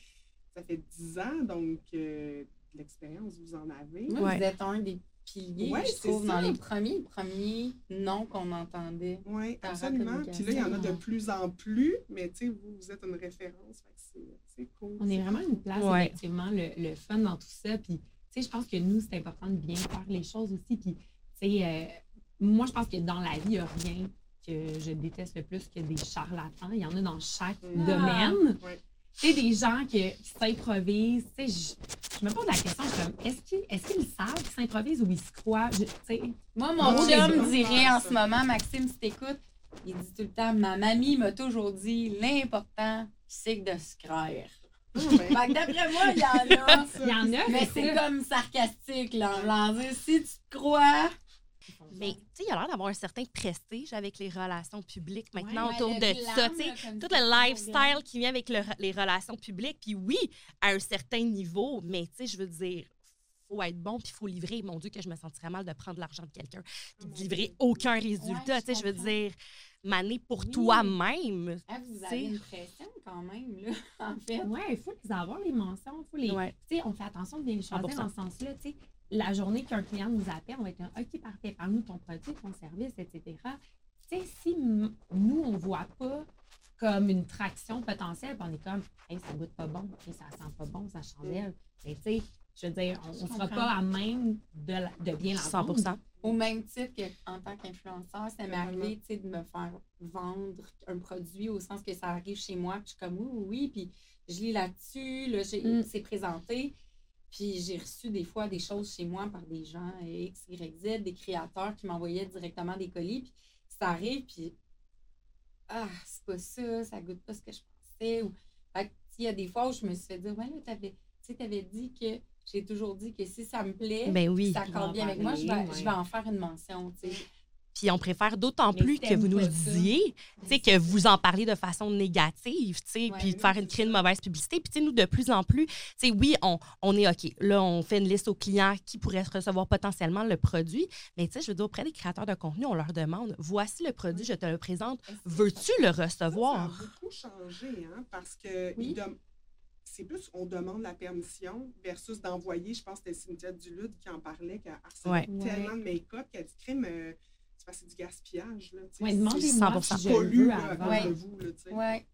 ça fait 10 ans, donc euh, de l'expérience, vous en avez. Ouais. vous êtes un des piliers, Ouais, je c'est trouve, dans ça. les premiers, premiers noms qu'on entendait. Oui, absolument. Puis là, il y en a de plus en plus, mais tu sais, vous, vous êtes une référence. C'est- cool. On est vraiment une place, Ouais. effectivement, le, le fun dans tout ça. Puis, tu sais, je pense que nous, c'est important de bien faire les choses aussi. Puis, tu sais, euh, moi, je pense que dans la vie, il n'y a rien que je déteste le plus que des charlatans. Il y en a dans chaque Mm. domaine. Ouais. Tu sais, des gens qui, s'improvisent. Tu sais, je, je me pose la question, je suis comme, est-ce qu'ils savent qu'ils s'improvisent ou ils se croient? Je- tu sais, Moi, mon chum débat. dirait en ce moment, Maxime, si t'écoutes, il dit tout le temps Ma mamie m'a toujours dit l'important, c'est que de se croire. Ah, Fait que d'après moi, il y en a. il y en a, Mais c'est comme sarcastique, là, en si tu te crois. Mais tu sais, il y a l'air d'avoir un certain prestige avec les relations publiques maintenant Ouais, autour de glam, ça. tu sais. là, Tout le lifestyle qui vient avec le- les relations publiques. Puis oui, à un certain niveau, mais tu sais, je veux dire, faut être bon puis il faut livrer. Mon Dieu, que je me sentirais mal de prendre l'argent de quelqu'un puis de livrer aucun résultat. Ouais, tu sais, je veux dire, maner pour Oui. toi-même. Ah, vous avez une pression quand même, là, en fait. Ouais, il faut les avoir, les mentions. Faut les... Ouais. Tu sais, on fait attention de bien les choisir 100%. dans ce sens-là. La journée qu'un client nous appelle, on va être là, OK, parfait, parle-nous de ton produit, ton service, etc. Tu sais, si nous, on ne voit pas comme une traction potentielle, puis on est comme, hey, ça goûte pas bon, hey, ça sent pas bon, ça chandelle. Mais tu sais, je veux dire, on ne sera pas à même de, la- de bien la 100 vendre. Au même titre qu'en tant qu'influenceur, ça m'est arrivé tu sais, de me faire vendre un produit au sens que ça arrive chez moi, puis je suis comme oui, oui, oui, puis je lis là-dessus, là, j'ai- Mm. c'est présenté, puis j'ai reçu des fois des choses chez moi par des gens X, Y, Z, des créateurs qui m'envoyaient directement des colis, puis ça arrive, puis ah, c'est pas ça, ça goûte pas ce que je pensais, ou il y a des fois où je me suis fait dire, ouais, là, t'avais, tu sais, t'avais dit que j'ai toujours dit que si ça me plaît, Ben oui. ça accorde bien avec moi, je vais, je vais en faire une mention, tu sais. Puis on préfère d'autant plus que vous nous le disiez, tu sais, que vous en parlez de façon négative, tu sais, Ouais, puis de faire une créer une mauvaise publicité. Puis nous, de plus en plus, tu sais, oui, on, on est OK. Là, on fait une liste aux clients qui pourraient recevoir potentiellement le produit. Mais tu sais, je veux dire, auprès des créateurs de contenu, on leur demande, voici le produit, je te le présente. Veux-tu le Ça, ça a recevoir? beaucoup changé, hein, parce que Oui. c'est plus on demande la permission versus d'envoyer. Je pense que c'était Cynthia Dulude qui en parlait, qui a harcelé Ouais. tellement de make-up qu'elle dit crime, euh, c'est parce que c'est du gaspillage. Là, C'est- demandez-moi si je avant. de vous. Là. Ouais.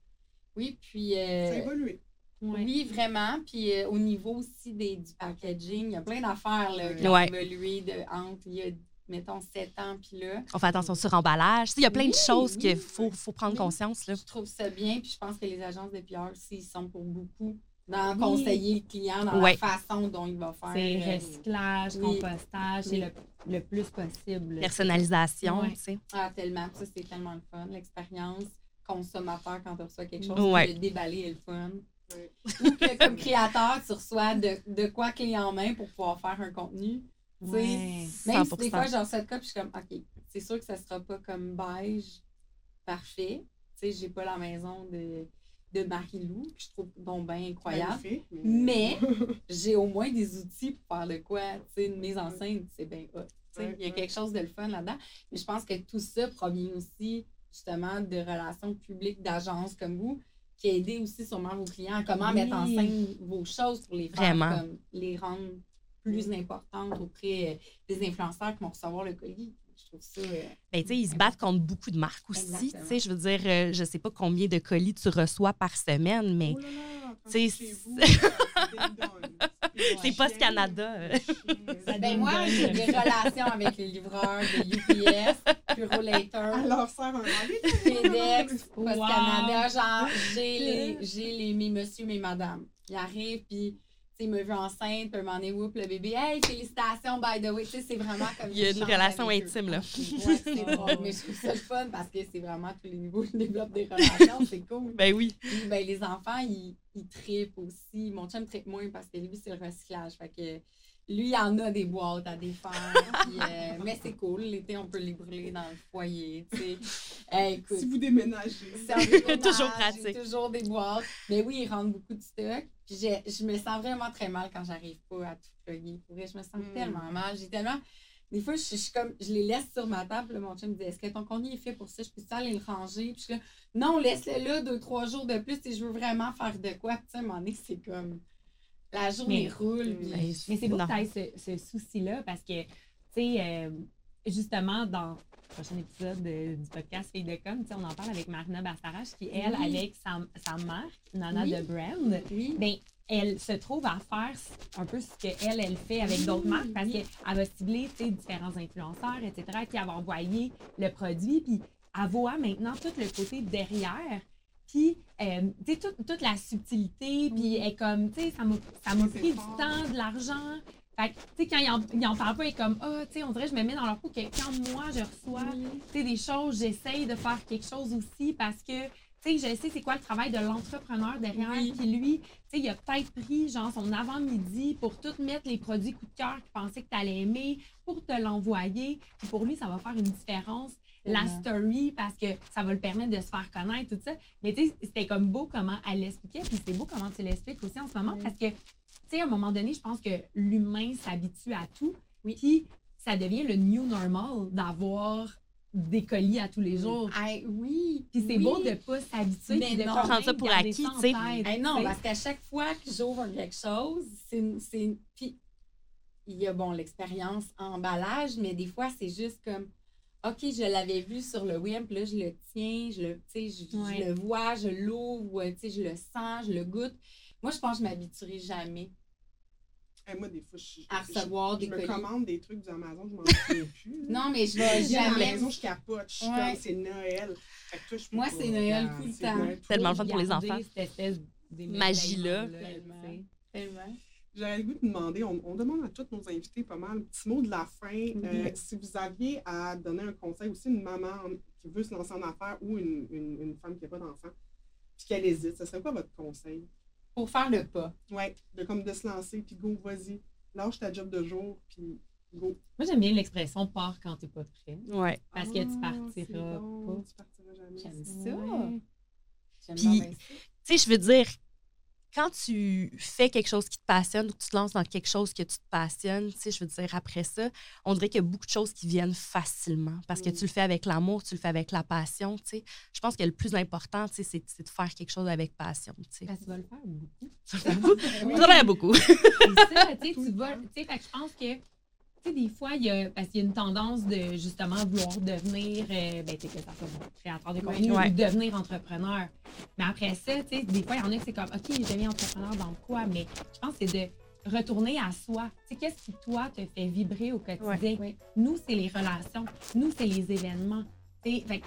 Oui, puis. Ça a euh, évolué. Ouais. Oui, vraiment. Puis euh, au niveau aussi des, du packaging, il y a plein d'affaires qui ont évolué de, entre, il y a, mettons, 7 ans, puis là. On fait attention sur emballage. Il y a plein de Oui, choses oui, qu'il faut, faut prendre Oui. conscience. Là. Je trouve ça bien, puis je pense que les agences de PR aussi, ils sont pour beaucoup dans Oui. conseiller le client dans la façon dont il va faire. C'est euh, recyclage, oui. compostage, c'est le, le plus possible. Personnalisation, tu sais. Ah, tellement. Ça, c'est tellement le fun. L'expérience consommateur quand tu reçois quelque chose, le déballer est le fun. Ouais. Ou que comme créateur, tu reçois de, de quoi clé en main pour pouvoir faire un contenu. Tu sais, Ouais. Même si 100%. des fois, j'en quoi, puis je suis comme, OK, c'est sûr que ça sera pas comme beige parfait. Tu sais, j'ai pas la maison de, de Marie-Lou, que je trouve bon, ben incroyable. Magnifique, Mais j'ai au moins des outils pour faire de quoi. Tu sais, une mise en scène, c'est bien hot. Tu sais, Ouais, Il y a quelque chose de le fun là-dedans. Mais je pense que tout ça provient aussi, justement, de relations publiques, d'agences comme vous, qui aident aussi sûrement vos clients à comment Oui. mettre en scène vos choses pour les faire Vraiment. comme les rendre plus importantes auprès euh, des influenceurs qui vont recevoir le colis. Je trouve ça. euh, Ben, tu sais, ils se battent contre beaucoup de marques aussi. Exactement. Tu sais, je veux dire, euh, je sais pas combien de colis tu reçois par semaine, mais Oh là là, quand Tu sais, c'est pas ce Canada. Ben moi, j'ai des relations avec les livreurs de UPS, Bureau Later, Alors, sert un rendez-vous. FedEx, Post Wow. Canada, genre, j'ai les, j'ai les, mes monsieur, mes madames. Ils arrivent, puis, ils me vu enceinte, puis un moment donné, whoop, le bébé, hey, félicitations, by the way. Tu sais, c'est vraiment comme. Il y a une relation eux. intime, là. Ouais, c'est drôle, mais je trouve ça le fun parce que c'est vraiment à tous les niveaux, je développe des relations, c'est cool. Ben oui. Puis, ben, les enfants, ils, ils trippent aussi. Mon chum trippe moins parce que lui, c'est le recyclage. Fait que lui, il en a des boîtes à défaire. puis, euh, mais c'est cool. L'été, on peut les brûler dans le foyer. tu sais. Hey, écoute, Si vous déménagez. c'est Toujours pratique. toujours des boîtes. Mais oui, ils rentrent beaucoup de stock. Puis j'ai- je me sens vraiment très mal quand j'arrive pas à tout plugger. Pour vrai, je me sens Mm. tellement mal. J'ai tellement. Des fois, je, je suis comme, je les laisse sur ma table. Là, mon chum me dit Est-ce que ton contenu est fait pour ça? Je peux aller le ranger? Puis je suis là Non, laisse-le là deux, trois jours de plus. Et je veux vraiment faire de quoi. Puis, tu sais, à un moment donné, c'est comme. La journée Mais- roule. puis- Mais c'est beau Non. que tu ce, ce souci-là parce que, tu sais, euh, justement, dans le prochain épisode de- du podcast Fille de Com, tu sais, on en parle avec Marina Bastarache qui, elle, Oui. avec sa, sa marque, Nana Oui. de Brand, Oui. ben, elle se trouve à faire un peu ce qu'elle, elle fait avec d'autres marques parce qu'elle va cibler tu sais, différents influenceurs, etc., puis elle va envoyer le produit. Puis elle voit maintenant tout le côté derrière. Puis, euh, tu sais, toute, toute la subtilité, puis elle est comme, tu sais, ça m'a pris du fort. temps, de l'argent. Fait que, tu sais, quand ils en, ils en parlent pas, ils sont comme, ah, tu sais, on dirait que je me mets dans leur peau que quand moi, je reçois, tu sais, des choses, j'essaye de faire quelque chose aussi parce que, tu sais, je sais c'est quoi le travail de l'entrepreneur derrière. Oui. Puis lui, tu sais, il a peut-être pris, genre, son avant-midi pour tout mettre les produits coup de cœur qu'il pensait que tu allais aimer, pour te l'envoyer. Puis pour lui, ça va faire une différence. La story, parce que ça va le permettre de se faire connaître, tout ça. Mais tu sais, c'était comme beau comment elle l'expliquait, puis c'est beau comment tu l'expliques aussi en ce moment, parce que, tu sais, à un moment donné, je pense que l'humain s'habitue à tout. Oui. Puis ça devient le new normal d'avoir des colis à tous les jours. Hey, oui. Puis c'est oui. beau de ne pas s'habituer. Mais de non. Prendre ça pour acquis, tu sais. Hey, non, parce qu'à chaque fois que j'ouvre quelque chose, c'est une- c'est une- Puis, il y a, bon, l'expérience emballage, mais des fois, c'est juste comme. OK, je l'avais vu sur le web, puis là, je le tiens, je le, tu sais, je, je Ouais. le vois, je l'ouvre, tu sais, je le sens, je le goûte. Moi, je pense que je m'habituerai jamais Hey, moi, des fois, je, je- à je- recevoir je des me commande des trucs du Amazon, je m'en souviens plus. Non, mais je vais Je viens à la jamais. maison, je capote. Je suis Ouais. comme, c'est Noël. Fait que toi, je Moi, c'est Noël tout le c'est temps. Tout Tellement le le fun pour les enfants. cette espèce Magie-là. Tellement. J'aurais le goût de demander, on, on demande à tous nos invités pas mal, un petit mot de la fin. Euh, si vous aviez à donner un conseil aussi, une maman qui veut se lancer en affaires ou une, une, une femme qui n'a pas d'enfant, puis qu'elle hésite, ce serait quoi votre conseil? Pour faire le pas. Ouais, de comme de se lancer, puis go, vas-y, lâche ta job de jour, puis go. Moi, j'aime bien l'expression part quand t'es pas prêt. Ouais. Parce que tu Ah, partiras bon, pas. Tu partiras jamais. J'aime ça. ça. Ouais. J'aime Puis- bien ça. Tu sais, je veux dire, quand tu fais quelque chose qui te passionne ou que tu te lances dans quelque chose que tu te passionnes, tu sais, je veux dire, après ça, on dirait qu'il y a beaucoup de choses qui viennent facilement parce que Mm. tu le fais avec l'amour, tu le fais avec la passion, tu sais. Je pense que le plus important, tu sais, c'est c'est de faire quelque chose avec passion, tu sais. Tu vas le faire beaucoup. On travaille beaucoup. C'est ça, tu sais, tu vas. Tu sais, fait que je pense que, tu sais, des fois, il y a. Parce qu'il y a une tendance de, justement, vouloir devenir, euh, ben, tu sais, que ça soit créateur de contenu Ouais. ou devenir entrepreneur. Mais après ça, tu sais, des fois, il y en a qui c'est comme, OK, je deviens entrepreneur dans quoi? Mais je pense que c'est de retourner à soi. Tu sais, qu'est-ce qui, toi, te fait vibrer au quotidien? Ouais. Nous, c'est les relations. Nous, c'est les événements. Tu sais, fait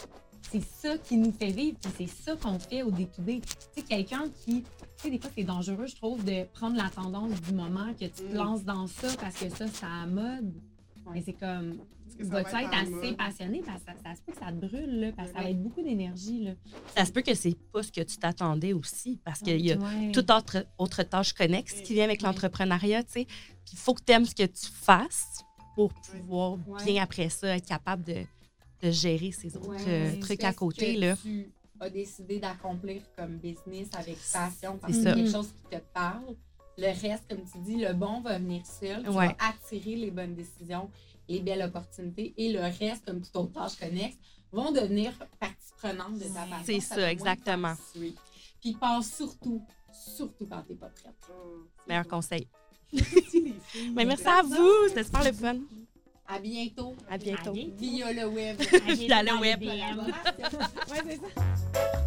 c'est ça qui nous fait vivre, puis c'est ça qu'on fait au day-to-day. Tu sais, quelqu'un qui, tu sais, des fois, c'est dangereux, je trouve, de prendre la tendance du moment, que tu te Mm. lances dans ça parce que ça, c'est à la mode. Mais c'est comme, ça vas-tu va être assez mode? passionné parce que ça, ça se peut que ça te brûle, là, parce que ça va être beaucoup d'énergie, là. Ça se peut que c'est pas ce que tu t'attendais aussi parce qu'il y a Ouais. toute autre, autre tâche connexe qui vient avec l'entrepreneuriat, tu sais. Puis il faut que tu aimes ce que tu fasses pour pouvoir Ouais. bien après ça être capable de, de gérer ces autres Ouais. euh, trucs à ce côté, que là. Tu as décidé d'accomplir comme business avec passion, parce que c'est quelque chose qui te parle. Le reste, comme tu dis, le bon va venir seul. Tu Ouais. vas attirer les bonnes décisions, les belles opportunités. Et le reste, comme toute autre tâche connexe, vont devenir partie prenante de ta passion. C'est Ça ça, exactement. Puis passe surtout, surtout quand tu n'es pas prête. Meilleur conseil. Mais merci à vous, c'était super le fun. À bientôt. À bientôt. Via le web. Via le web. Ouais, c'est ça.